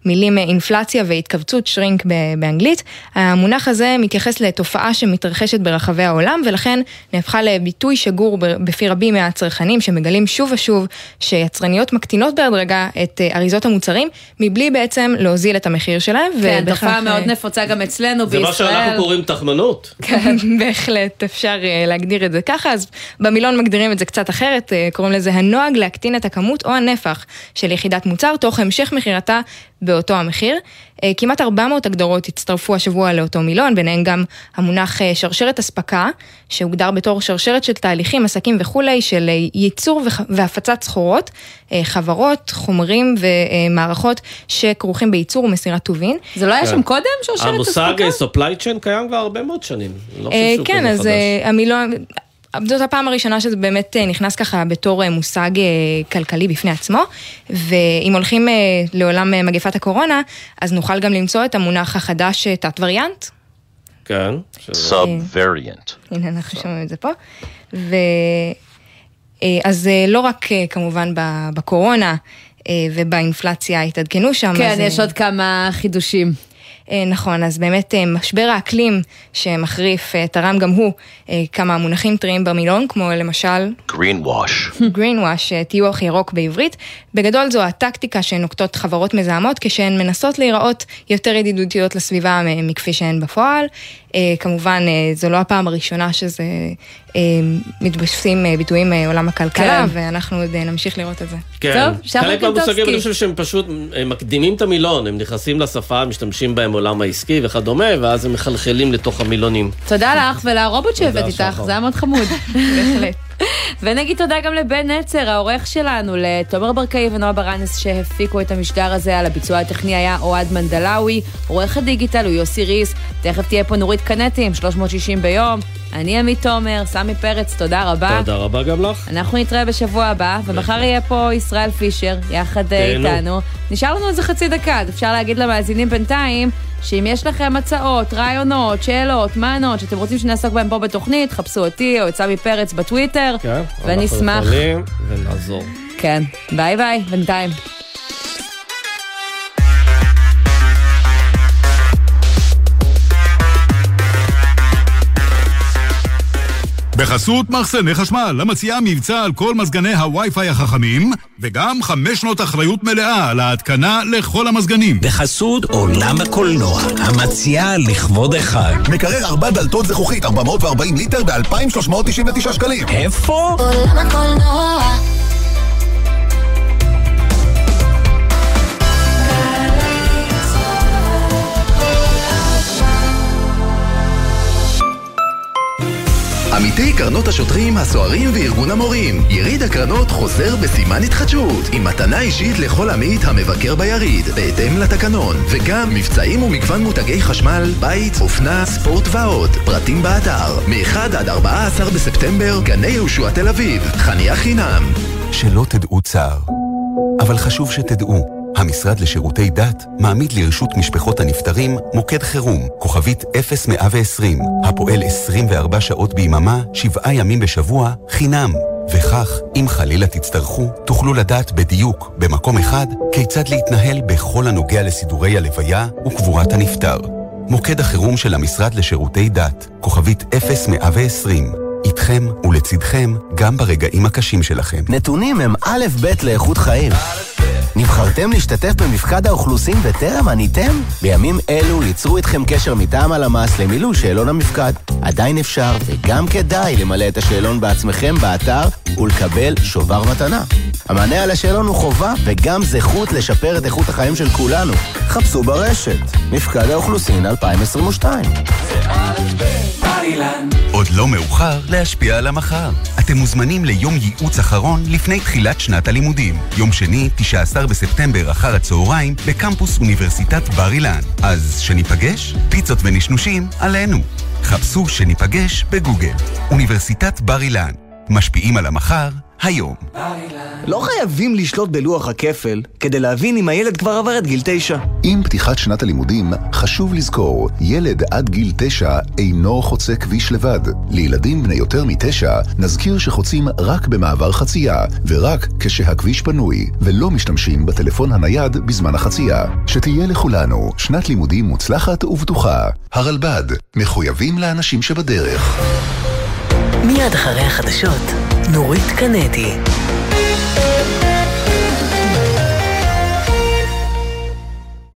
המילים אינפלציה והתכווצות, שרינק באנגלית. המונח הזה מתייחס לתופעה שמתרחשת ברחבי העולם ולכן נהפכה לביטוי שגור בפי רבים מהצרכנים שמגלים שוב ושוב שיצרניות מקטינות בהדרגה את אה, אריזות המוצרים מבלי בעצם להוזיל את המחיר שלהם. כן, תופעה מאוד נפוצה גם אצלנו זה בישראל. זה מה שאנחנו קוראים תחמנות. כן, בהחלט, אפשר אה, להגדיר את זה ככה, אז במילון מגדירים את זה קצת אחרת, אה, קוראים לזה הנוהג להקטין את הכמות או הנפח של יחידת מוצר תוך המשך מכירתה באותו המחיר. אה, כמעט 400 הגדרות הצטרפו השבוע לאותו מילון, ביניהן גם המונח אה, שרשרת אספקה, שהוגדר בתור שרשרת של תהליכים, עסקים וכולי, של אה, ייצור והפצת סחורות, חברות, חומרים ומערכות שכרוכים בייצור ומסירת טובין. זה לא היה שם קודם, שרשרת אספקה? המושג supply chain קיים כבר הרבה מאוד שנים. לא כן, אז המילון... זאת הפעם הראשונה שזה באמת אה, נכנס ככה בתור אה, מושג אה, כלכלי בפני עצמו, ואם הולכים לעולם מגפת הקורונה, אז נוכל גם למצוא את המונח החדש תת וריאנט. כן. סאב-וריאנט. הנה, אנחנו שומעים את זה פה. ו... אז לא רק כמובן בקורונה ובאינפלציה התעדכנו שם. כן, יש עוד כמה חידושים. אה, נכון, אז באמת אה, משבר האקלים שמחריף אה, תרם גם הוא כמה מונחים טריים במילון, כמו למשל... green wash. green wash, טיוח ירוק בעברית. בגדול זו הטקטיקה שנוקטות חברות מזהמות כשהן מנסות להיראות יותר ידידותיות לסביבה מכפי שהן בפועל. כמובן, זו לא הפעם הראשונה שזה מתבססים ביטויים מעולם הכלכלה, כן. ואנחנו עוד נמשיך לראות את זה. כן, טוב, חלק מהמושגים אני חושב שהם פשוט מקדימים את המילון, הם נכנסים לשפה, משתמשים בהם עולם העסקי וכדומה, ואז הם מחלחלים לתוך המילונים. תודה לך ולרובוט שהבאת איתך, זה היה מאוד חמוד. בהחלט. ונגיד תודה גם לבן נצר, העורך שלנו, לתומר ברקאי ונועה ברנס שהפיקו את המשדר הזה, על הביצוע הטכני היה אוהד מנדלאווי, עורך הדיגיטל הוא יוסי ריס, תכף תהיה פה נורית קנטים, 360 ביום. אני עמית תומר, סמי פרץ, תודה רבה. תודה רבה גם לך. אנחנו נתראה בשבוע הבא, ומחר יהיה פה ישראל פישר, יחד אה, איתנו. נשאר לנו איזה חצי דקה, אפשר להגיד למאזינים בינתיים, שאם יש לכם הצעות, רעיונות, שאלות, טענות, שאתם רוצים שנעסוק בהם פה בתוכנית, חפשו אותי או את סמי פרץ בטוויטר, כן, ונשמח. אנחנו יכולים ונעזור. כן, ביי ביי, בינתיים. בחסות מחסני חשמל, המציעה מבצע על כל מזגני ה-Wi-Fi החכמים, וגם חמש שנות אחריות מלאה על ההתקנה לכל המזגנים. בחסות עולם הקולנוע, המציעה לכבוד החג. מקרר ארבע דלתות זכוכית, 440 ליטר ב-2,399 שקלים. איפה? עולם הקולנוע שירותי קרנות השוטרים, הסוהרים וארגון המורים. יריד הקרנות חוזר בסימן התחדשות, עם מתנה אישית לכל עמית המבקר ביריד, בהתאם לתקנון, וגם מבצעים ומגוון מותגי חשמל, בית, אופנה, ספורט ועוד. פרטים באתר, מ-1 עד 14 בספטמבר, גני יהושע תל אביב, חניה חינם. שלא תדעו צער. אבל חשוב שתדעו, המשרד לשירותי דת מעמיד לרשות משפחות הנפטרים מוקד חירום, כוכבית 0120, הפועל 24 שעות ביממה, שבעה ימים בשבוע, חינם. וכך, אם חלילה תצטרכו, תוכלו לדעת בדיוק, במקום אחד, כיצד להתנהל בכל הנוגע לסידורי הלוויה וקבורת הנפטר. מוקד החירום של המשרד לשירותי דת, כוכבית 0120, איתכם ולצידכם גם ברגעים הקשים שלכם. נתונים הם א' ב' לאיכות חיים. נבחרתם להשתתף במפקד האוכלוסין וטרם עניתם? בימים אלו ייצרו איתכם קשר מטעם הלמ"ס למילוי שאלון המפקד. עדיין אפשר וגם כדאי למלא את השאלון בעצמכם באתר ולקבל שובר מתנה. המענה על השאלון הוא חובה וגם זכות לשפר את איכות החיים של כולנו. חפשו ברשת, מפקד האוכלוסין 2022. עוד לא מאוחר להשפיע על המחר. אתם מוזמנים ליום ייעוץ אחרון לפני תחילת שנת הלימודים. יום שני, 19 בספטמבר אחר הצהריים, בקמפוס אוניברסיטת בר אילן. אז שניפגש? פיצות ונשנושים עלינו. חפשו שניפגש בגוגל. אוניברסיטת בר אילן. משפיעים על המחר, היום. לא חייבים לשלוט בלוח הכפל כדי להבין אם הילד כבר עבר את גיל תשע. עם פתיחת שנת הלימודים, חשוב לזכור, ילד עד גיל תשע אינו חוצה כביש לבד. לילדים בני יותר מתשע, נזכיר שחוצים רק במעבר חצייה, ורק כשהכביש פנוי, ולא משתמשים בטלפון הנייד בזמן החצייה. שתהיה לכולנו שנת לימודים מוצלחת ובטוחה. הרלב"ד, מחויבים לאנשים שבדרך. מיד אחרי החדשות, נורית קנדי.